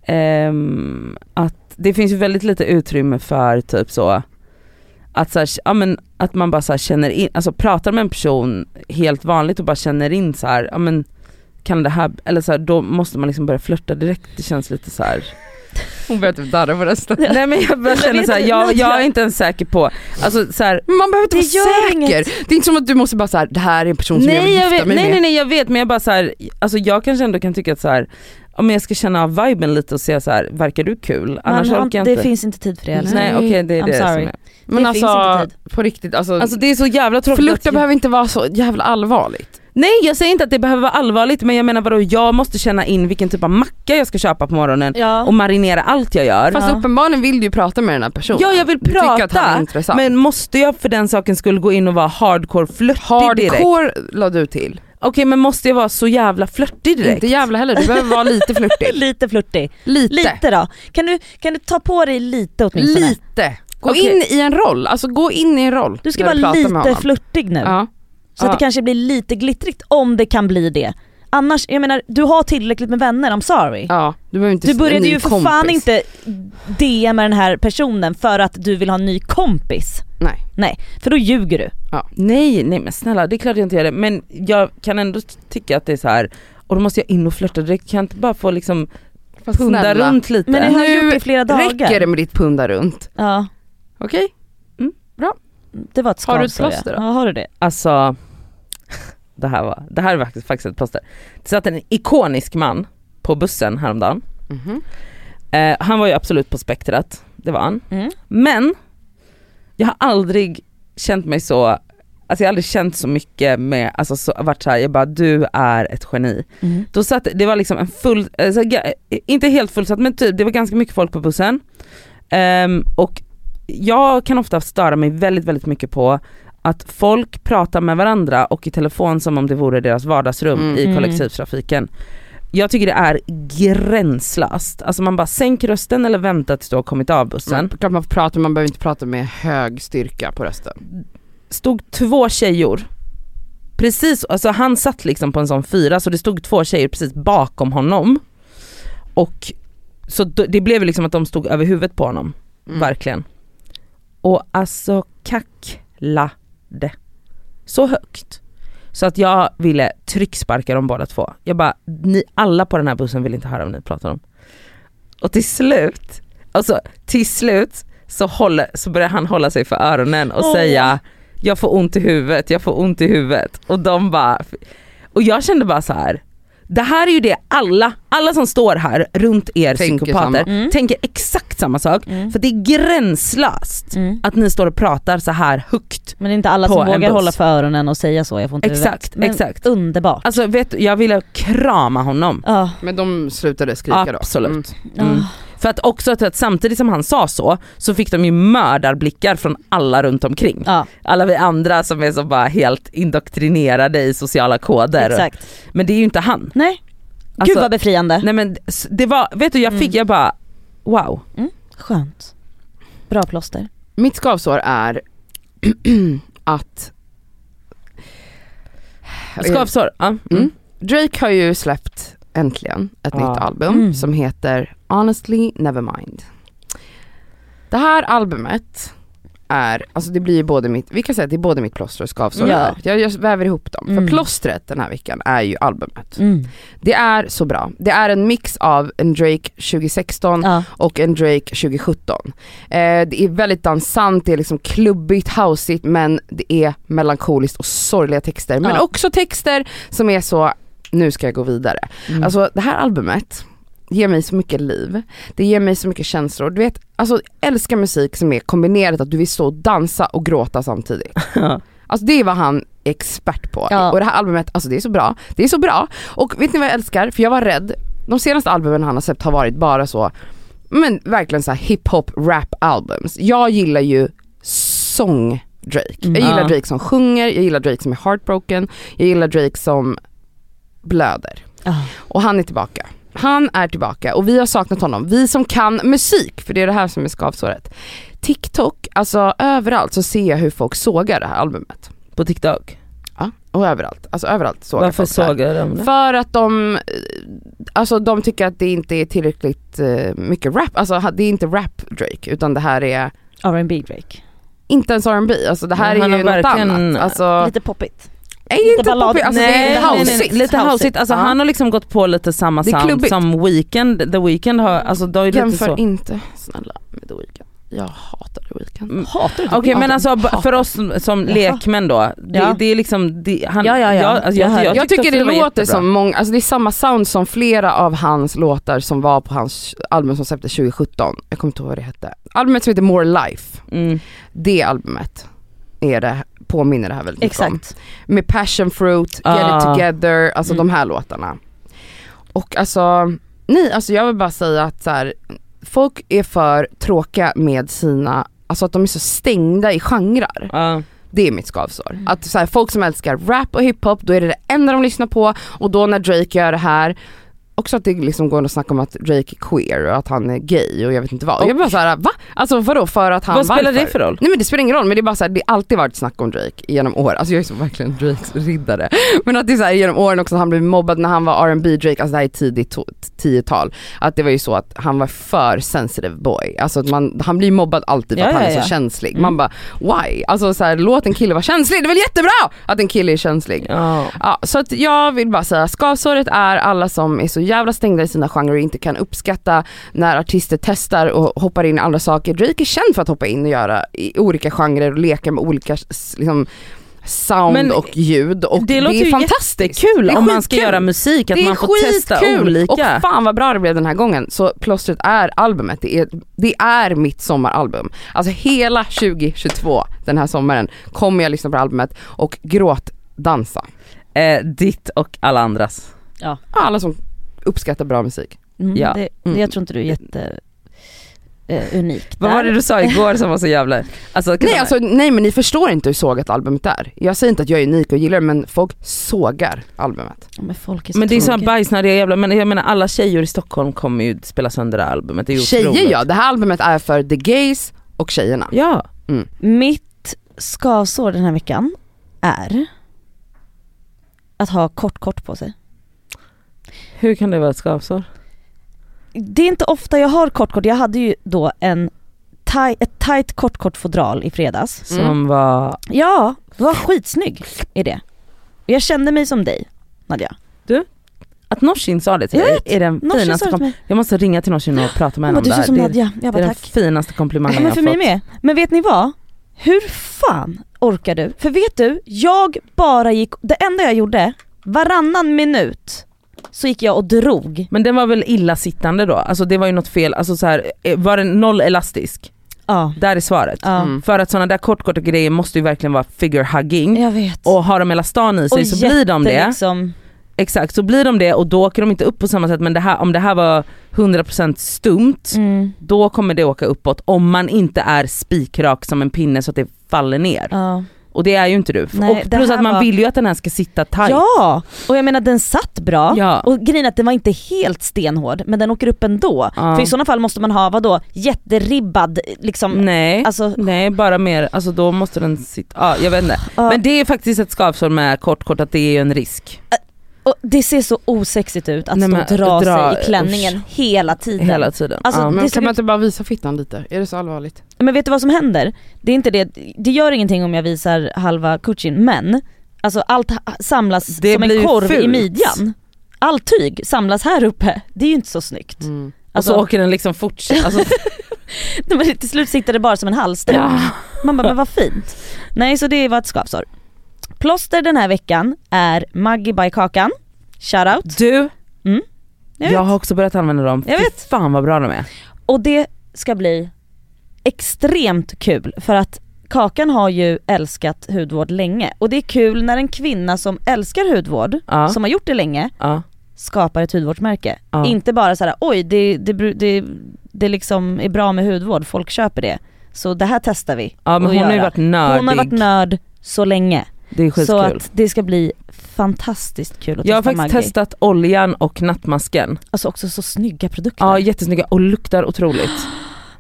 ehm, att det finns ju väldigt lite utrymme för typ så att, så här, ja, men, att man bara så här känner in, alltså pratar med en person helt vanligt och bara känner in så här, ja men kan det här, eller så här, då måste man liksom börja flirta direkt, det känns lite så här. Hon börjar typ darra på rösten. Nej men jag bara känner vet så här, inte, jag, jag är inte ens säker på, alltså så här, man behöver inte Det vara säker. inget. Det är inte som att du måste bara säga det här är en person som jag vill nej, jag gifta vet, mig nej med. nej nej jag vet men jag bara så här, alltså jag kanske ändå kan tycka att så här, om jag ska känna av viben lite och se så här, verkar du kul? Annars Man har, orkar jag det inte. finns inte tid för det eller? Nej okej det är I'm det som sorry. är. Men det finns alltså på riktigt, alltså, Alltså det är så jävla tråkigt flirta att- behöver inte vara så jävla allvarligt. Nej jag säger inte att det behöver vara allvarligt men jag menar vadå jag måste känna in vilken typ av macka jag ska köpa på morgonen Ja. och marinera allt jag gör. Fast Ja. uppenbarligen vill du ju prata med den här personen. Ja jag vill Du prata men måste jag för den saken skulle gå in och vara hardcore flörtig direkt? Hardcore la du till. Okej men måste jag vara så jävla flörtig direkt? Inte jävla heller, du behöver vara lite flörtig. Lite flörtig. Lite. Lite då. Kan du, kan du ta på dig lite åtminstone? Lite. Gå Okej. in i en roll, alltså gå in i en roll. Du ska vara lite flörtig nu. Ja. Så att Ja. det kanske blir lite glittrigt om det kan bli det. Annars, jag menar du har tillräckligt med vänner, I'm sorry. ja, du inte Du började ju för kompis. fan inte DM med den här personen för att du vill ha en ny kompis. Nej. Nej, för då ljuger du. Nej, nej men snälla det är klart jag inte gör det men jag kan ändå tycka att det är så här och då måste jag in och flörta direkt, kan jag inte bara få liksom Fast punda snälla, runt lite? Men ni har Nu gjort det i flera dagar. räcker det med ditt punda runt. Ja, Okej? det var ett Har du ett plåster ja. då? Ja, har du det? Alltså, det här var, det här är faktiskt, faktiskt ett plåster. Det satt en ikonisk man på bussen häromdagen. Mhm. Eh, han var ju absolut på spektrat, det var han. Mm. Men jag har aldrig känt mig så, alltså jag har aldrig känt så mycket med, alltså så, varit så här, jag bara du är ett geni. Mm. Då satt, det var liksom en full, alltså, inte helt fullsatt men typ det var ganska mycket folk på bussen. Ehm, och jag kan ofta störa mig väldigt väldigt mycket på att folk pratar med varandra och i telefon som om det vore deras vardagsrum Mm. i Mm. kollektivtrafiken. Jag tycker det är gränslöst. Alltså man bara sänker rösten eller väntar tills du har kommit av bussen. Men, klart man får prata, man behöver inte prata med hög styrka på rösten. Stod två tjejor, precis, alltså han satt liksom på en sån fyra så det stod två tjejer precis bakom honom. Och så det blev liksom att de stod över huvudet på honom. Mm. Verkligen. Och alltså kacklade. Så högt. Så att jag ville trycksparka dem båda två. Jag bara, ni alla på den här bussen vill inte höra vad ni pratar om. Och till slut, alltså till slut så, håller, så börjar han hålla sig för öronen och Åh. säga jag får ont i huvudet, jag får ont i huvudet. Och de bara, och jag kände bara så här. Det här är ju det alla, alla som står här runt er Tänker psykopater. Mm. tänker exakt samma sak. Mm. För det är gränslöst Mm. att ni står och pratar så här högt. Men det är inte alla som vågar hålla för öronen och säga så, jag får inte Exakt. Men exakt. underbart. Alltså vet jag ville krama honom. Ja. Men de slutade skrika då? Absolut. Mm. Mm. För att också att, att samtidigt som han sa så, så fick de ju mördarblickar från alla runt omkring. Ja, Alla vi andra som är så bara helt indoktrinerade i sociala koder. exakt. Men det är ju inte han. Nej, Alltså, gud vad befriande. Nej men det var, vet du jag fick, Mm. jag bara wow. Skönt. Bra plåster. Mitt skavsår är att Skavsår, ja. Mm. Drake har ju släppt äntligen ett Ja. nytt album Mm. som heter Honestly Nevermind. Det här albumet är, alltså det blir ju både mitt, vi kan säga att det är både mitt plåster och skavsår. Ja. Jag, jag väver ihop dem. Mm. För plåstret den här veckan är ju albumet. Mm. Det är så bra. Det är en mix av en Drake 2016 Ja. och en Drake 2017. Eh, det är väldigt dansant, det är liksom klubbigt, houseigt men det är melankoliskt och sorgliga texter. Men Ja. också texter som är så, nu ska jag gå vidare. Mm. Alltså det här albumet ger mig så mycket liv, det ger mig så mycket känslor. Du vet, alltså jag älskar musik som är kombinerat att du vill stå och dansa och gråta samtidigt. Alltså det är vad han är expert på. Ja. Och det här albumet, alltså det är så bra. Det är så bra. Och vet ni vad jag älskar? För jag var rädd, de senaste albumen han har släppt har varit bara så, men verkligen så här hiphop rap albums. Jag gillar ju sång Drake. Mm. Jag gillar Ja. Drake som sjunger, jag gillar Drake som är heartbroken, jag gillar Drake som blöder. Ja. Och han är tillbaka. Han är tillbaka och vi har saknat honom. Vi som kan musik, för det är det här som är skavsåret. TikTok, alltså överallt så ser jag hur folk sågar det här albumet. På TikTok. Ja, och överallt. Alltså överallt sågar Varför folk sågar de det? För att de, eh, alltså de tycker att det inte är tillräckligt eh, mycket rap, alltså det är inte rap Drake utan det här är R&B Drake. inte ens R&B alltså det här han är ju något annat. Alltså, Lite poppigt. Lite inte ballad- alltså det nej, är nej, nej, houseigt. lite houseigt. Alltså han har liksom gått på lite samma Det är sound som Weekend. The Weeknd har, alltså det är lite Jämför så. inte snälla med The Weeknd. Jag hatar The Weeknd. Mm. Hatar du Okej men alltså Hatar. för oss som, Jaha. lekmän då, det, Ja. det är liksom, det, han, Ja, ja, ja. alltså, Jag hör. jag, Jag, tyckte tycker det, var låter jättebra. som många, alltså det är samma sound som flera av hans låtar som var på hans album som släpptes 2017. Jag kommer inte ihåg vad det hette. Albumet som heter More Life, Mm. det albumet är det, påminner det här väldigt mycket om. Med Passion Fruit, Get Ah. It Together, alltså Mm. de här låtarna. Och alltså, nej alltså jag vill bara säga att så här, folk är för tråkiga med sina, alltså att de är så stängda i genrer. Ja. Det är mitt skavsår. Att så här, folk som älskar rap och hiphop, då är det det enda de lyssnar på och då när Drake gör det här, också att det liksom går att snacka om att Drake är queer och att han är gay och jag vet inte vad. Och jag bara såhär, va? Alltså vadå för att han, Vad spelar varför? det för roll? Nej men det spelar ingen roll men det är bara såhär, det har alltid varit snack om Drake genom år. Alltså jag är så verkligen Drakes riddare. Men att det är såhär genom åren också, han blev mobbad när han var R&B Drake, alltså det här är tidigt to- 10-tal. Att det var ju så att han var för sensitive boy. Alltså att man, han blir mobbad alltid för Ja, att han ja, är ja. så känslig. Mm. Man bara why? Alltså såhär, låt en kille vara känslig, det är väl jättebra att en kille är känslig. Ja. Ja, så att jag vill bara säga, skavsåret är alla som är så jävla stängda i sina genrer och inte kan uppskatta när artister testar och hoppar in i andra saker. Drake är känd för att hoppa in och göra i olika genrer och leka med olika liksom, sound Men och ljud och det, det låter är ju fantastiskt. Kul är om man ska göra musik, att man får testa skitkul. olika. Och fan vad bra det blev den här gången. Så Plåstret är albumet, det är, det är mitt sommaralbum. Alltså hela 2022 den här sommaren kommer jag lyssna på albumet och gråtdansa. eh, ditt och alla andras. Alla som uppskattar bra musik. Mm, Ja. det, Mm. Jag tror inte du är jätte eh, unik Vad var det du sa igår som var så jävla... Alltså, Nej, alltså, nej men ni förstår inte hur sågat albumet är. Jag säger inte att jag är unik och gillar det men folk sågar albumet. Ja, Men folk är så men det är så tråkiga. bajsnödiga jävla, men jag menar alla tjejer i Stockholm kommer ju spela sönder det här albumet, det Tjejer otroligt. ja, det här albumet är för the gays och tjejerna. Ja. Mitt skavsår den här veckan är att ha kort kort på sig. Hur kan det vara ett skavsår? Det är inte ofta jag har kort kort, jag hade ju då en taj, ett tight kort kort fodral i fredags. Som Mm. var... Ja, du var skitsnygg i det. Jag kände mig som dig Nadja. Att Norsin sa det till dig är den Norsin finaste sa det till kom... mig. Jag måste ringa till Norsin och prata med henne bara, om du det här. som Det, Nadja. Jag det är bara den tack. finaste komplimangen Ja, jag men har för mig fått. med. Men vet ni vad? Hur fan orkar du? För vet du, jag bara gick, det enda jag gjorde, varannan minut så gick jag och drog. Men den var väl illasittande då? Alltså det var ju något fel, alltså så här, eh, var den noll elastisk? Ja. Där är svaret. ja. Mm. För att sådana där kortkorta grejer måste ju verkligen vara figure hugging. Jag vet. Och har de elastan i sig Och så blir de jätte det. Liksom, Exakt, så blir de det och då åker de inte upp på samma sätt men det här, om det här var 100% stumt mm, då kommer det åka uppåt om man inte är spikrak som en pinne så att det faller ner. ja. Och det är ju inte du. Nej, och plus att man var- vill ju att den här ska sitta tight. Ja, och jag menar den satt bra. Ja. Och grejen att den var inte helt stenhård men den åker upp ändå. Ja. För i sådana fall måste man ha vadå, jätteribbad liksom. Nej, Alltså, nej bara mer, alltså då måste den sitta, ja jag vet inte. ja. Men det är faktiskt ett skavsår med kort kort att det är ju en risk. Och det ser så osexigt ut att Nej, stå men och dra, dra- sig i klänningen hela tiden. Hela tiden. Alltså, ja. Men kan man inte bara visa fittan lite? Är det så allvarligt? Men vet du vad som händer? Det är inte det, det gör ingenting om jag visar halva kuchin men alltså allt samlas Det som en korv i fult. midjan. All tyg samlas här uppe, det är ju inte så snyggt. Mm. och så Alltså, åker den liksom fort. Alltså, men till slut sitter det bara som en halsduk. ja. Man bara, men vad fint. Nej så det var ett skavsår. Plåster den här veckan är Maggi by Kakan, shoutout. Du, Jag jag, vet. har också börjat använda dem. Jag Fy vet. fan vad bra de är. Och det ska bli extremt kul för att Kakan har ju älskat hudvård länge och det är kul när en kvinna som älskar hudvård, Ja. som har gjort det länge, Ja. skapar ett hudvårdsmärke. Ja. Inte bara såhär, oj det, det, det, det liksom är bra med hudvård, folk köper det. Så det här testar vi. ja men hon har ju varit nördig. Hon har varit nörd så länge. Det är Så att det ska bli fantastiskt kul att Jag har testa faktiskt Maggi. testat oljan och nattmasken. Alltså också så snygga produkter. Ja jättesnygga och luktar otroligt.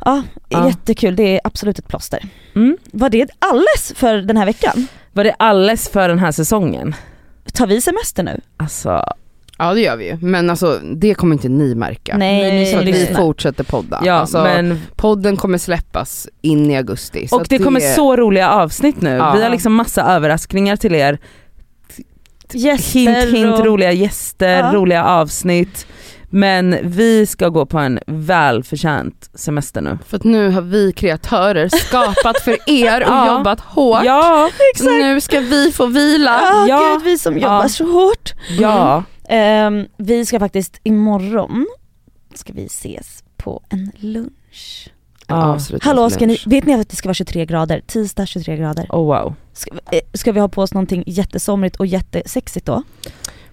Ja, Ja. jättekul. Det är absolut ett plåster. Mm. Var det alldeles för den här veckan? Var det alldeles för den här säsongen? Tar vi semester nu? Alltså, Ja det gör vi ju, men alltså det kommer inte ni märka. Nej, ni som vi lyssnar. fortsätter podda. ja alltså, men Podden kommer släppas in i augusti. så och att det kommer så roliga avsnitt nu. Ja. Vi har liksom massa överraskningar till er. Gäster Hint hint, och... roliga gäster, Ja. roliga avsnitt. Men vi ska gå på en välförtjänt semester nu. För att nu har vi kreatörer skapat för er och Ja. jobbat hårt. Ja, nu ska vi få vila. Ja, Ja. gud vi som jobbar så hårt. ja. Ehm, vi ska faktiskt imorgon, ska vi ses på en lunch. En Ja. avslutningslunch. Hallå, ska ni, vet ni att det ska vara 23 grader? Tisdag 23 grader. Oh wow. Ska, eh, ska vi ha på oss någonting jättesomrigt och jättesexigt då?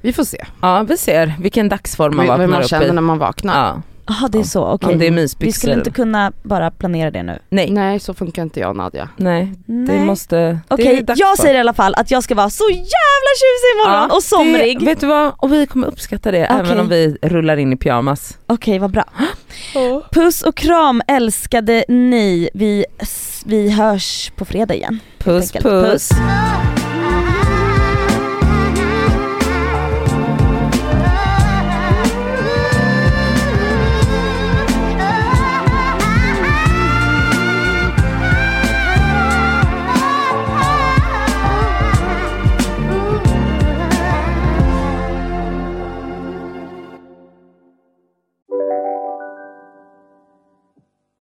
Vi får se Ja vi ser vilken dagsform man vaknar man upp känner i. när man vaknar. Ja. Jaha det är så, okej. Om det är Vi mysbyxor. skulle inte kunna bara planera det nu. Nej, nej, Nej så funkar inte jag Nadja. det Nej. måste... det Okej, är dags jag för. säger i alla fall att jag ska vara så jävla tjusig imorgon Ja, och somrig. Det, vet du vad, och vi kommer uppskatta det även Okej. om vi rullar in i pyjamas. Okej, vad bra. Puss och kram älskade ni. Vi, vi hörs på fredag igen. Puss puss. Puss.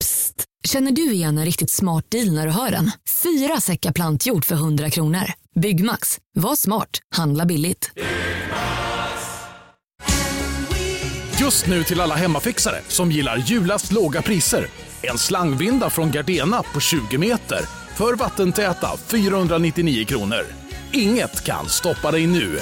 Psst! Känner du igen en riktigt smart deal när du hör den? Fyra säckar plantjord för 100 kronor. Byggmax. Var smart. Handla billigt. Just nu till alla hemmafixare som gillar julast låga priser. En slangvinda från Gardena på 20 meter för vattentäta 499 kronor. Inget kan stoppa dig nu.